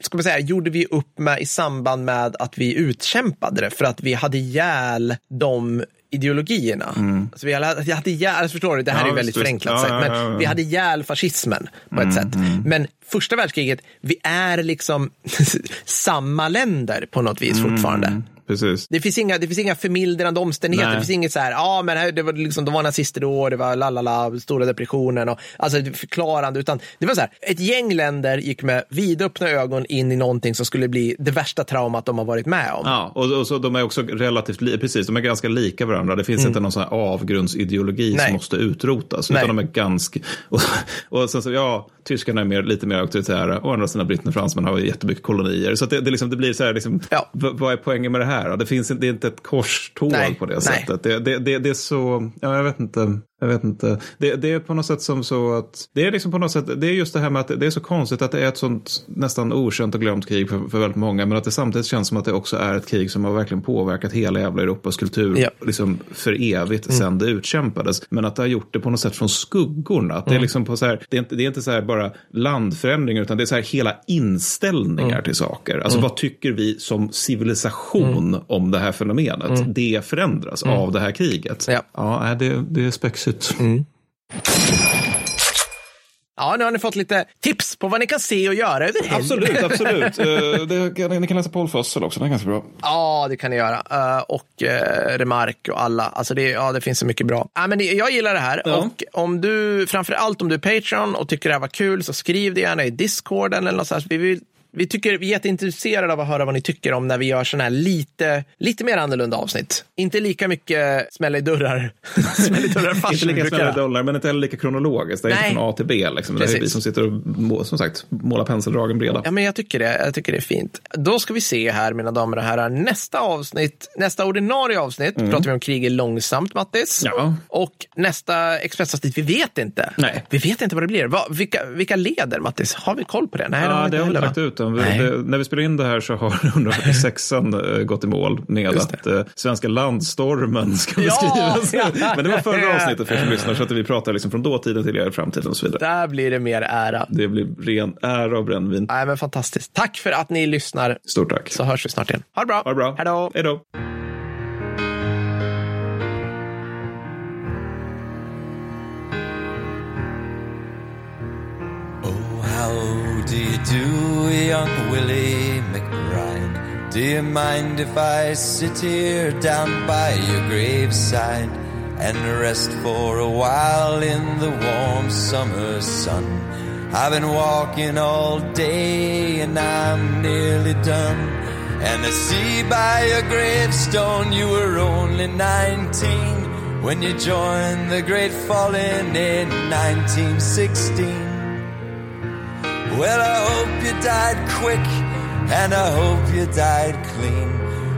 ska man säga, gjorde vi upp med i samband med att vi utkämpade det för att vi hade ihjäl de ideologierna. Alltså vi hade, hade ihjäl, alltså förstår du, det här Mm. Ja, är väldigt visst. förenklat Ja, sagt, men ja, Mm, vi hade ihjäl fascismen på ett sätt. Men första världskriget, vi är liksom samma länder på något vis fortfarande. Precis. Det finns, inga, det finns inga förmildrande omständigheter. Nej. Det finns inget så här, ja men här, det var liksom, de var nazister då, det var lalala, stora depressionen och alltså förklarande, utan det var så här, ett gäng länder gick med vidöppna ögon in i någonting som skulle bli det värsta traumat de har varit med om. Ja, och, och så de är också relativt, li- precis, de är ganska lika varandra. Det finns inte någon sån här avgrundsideologi Mm. Nej. som måste utrotas. Nej. Utan de är ganska, och, och sen så, ja, tyskarna är mer, lite mer auktoritära. Å andra sidan britterna och fransmän har jättemycket kolonier. Så det, det, liksom, det blir så här, liksom, Ja. vad är poängen med det här? Då? Det, finns, det är inte ett korståg Nej, på det nej. sättet. Det, det, det, det är så, ja, jag vet inte. Jag vet inte. Det, det är på något sätt som så att, det är liksom på något sätt, det är just det här med att det är så konstigt att det är ett sånt nästan okänt och glömt krig för, för väldigt många, men att det samtidigt känns som att det också är ett krig som har verkligen påverkat hela jävla Europas kultur, Ja. liksom för evigt sedan det utkämpades. Men att det har gjort det på något sätt från skuggorna. Att det är liksom på så här, det är inte, det är inte så här bara landförändringar, utan det är så här hela inställningar till saker. Alltså vad tycker vi som civilisation om det här fenomenet? Det förändras av det här kriget. Ja. Ja, det, det är spexigt. Ja, nu har ni fått lite tips på vad ni kan se och göra över helgen. Absolut, absolut. Eh, det, ni kan läsa Paul Fussell också, den är ganska bra. Ja, det kan ni göra. Eh, och uh, Remark och alla. Alltså det, ja, det finns så mycket bra. Ja, men det, jag gillar det här. Ja. Och om du, framför allt om du är Patreon och tycker det här var kul, så skriv det gärna i Discorden eller något sånt. Vi vill vi, tycker, vi är jätteintresserade av att höra vad ni tycker om när vi gör sådana här lite, lite mer annorlunda avsnitt. Inte lika mycket smälla i dörrar. smälla i dörrar fast Inte lika smälla göra. dollar, men inte heller lika kronologiskt. Det är Nej. inte från A till B. Liksom. Det är vi som sitter och som sagt, målar penseldragen breda. Ja, men jag tycker det. Jag tycker det är fint. Då ska vi se här, mina damer och herrar. Nästa avsnitt, nästa ordinarie avsnitt, pratar vi om krig är långsamt, Mattis. Mm. Ja. Och nästa Expressavsnitt, vi vet inte. Nej. Vi vet inte vad det blir. Va, vilka, vilka leder, Mattis? Har vi koll på det? Nej, Ja, det har vi lagt ut. Den. Vi- Nej. Det, när vi spelar in det här så har 146an gått i mål med att eh, svenska landstormen ska beskrivas. Ja! Men det var förra avsnittet för er som lyssnar, så att vi pratar liksom från dåtiden till er framtiden och så vidare. Där blir det mer ära. Det blir ren ära och brännvin. Nej, men fantastiskt. Tack för att ni lyssnar, Stort tack. så hörs vi snart igen. Ha det bra. Ha det bra. Hej då. Hej då. Oh, how do you do, young Willie McBride? Do you mind if I sit here down by your graveside and rest for a while in the warm summer sun? I've been walking all day and I'm nearly done. And I see by your gravestone you were only 19 when you joined the great falling in 1916. Well, I hope you died quick, and I hope you died clean.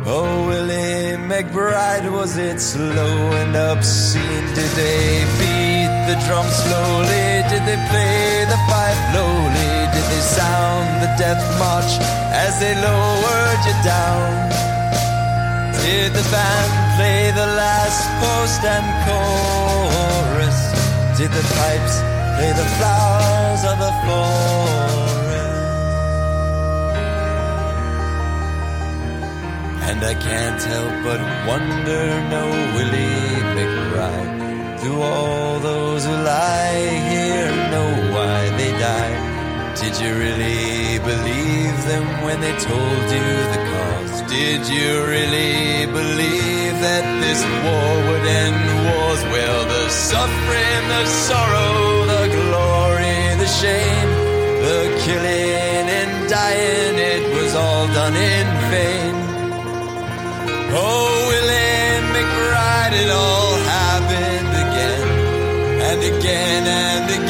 Oh, Willie McBride, was it slow and obscene? Did they beat the drum slowly? Did they play the fife lowly? Did they sound the death march as they lowered you down? Did the band play the last post and chorus? Did the pipes lay the flowers of the forest. And I can't help but wonder, no Willie McBride, do all those who lie here know why they died? Did you really believe them when they told you the cause? Did you really believe that this war would end wars? Well, the suffering, the sorrow, the shame. The killing and dying, it was all done in vain. Oh, William McBride, it all happened again and again and again.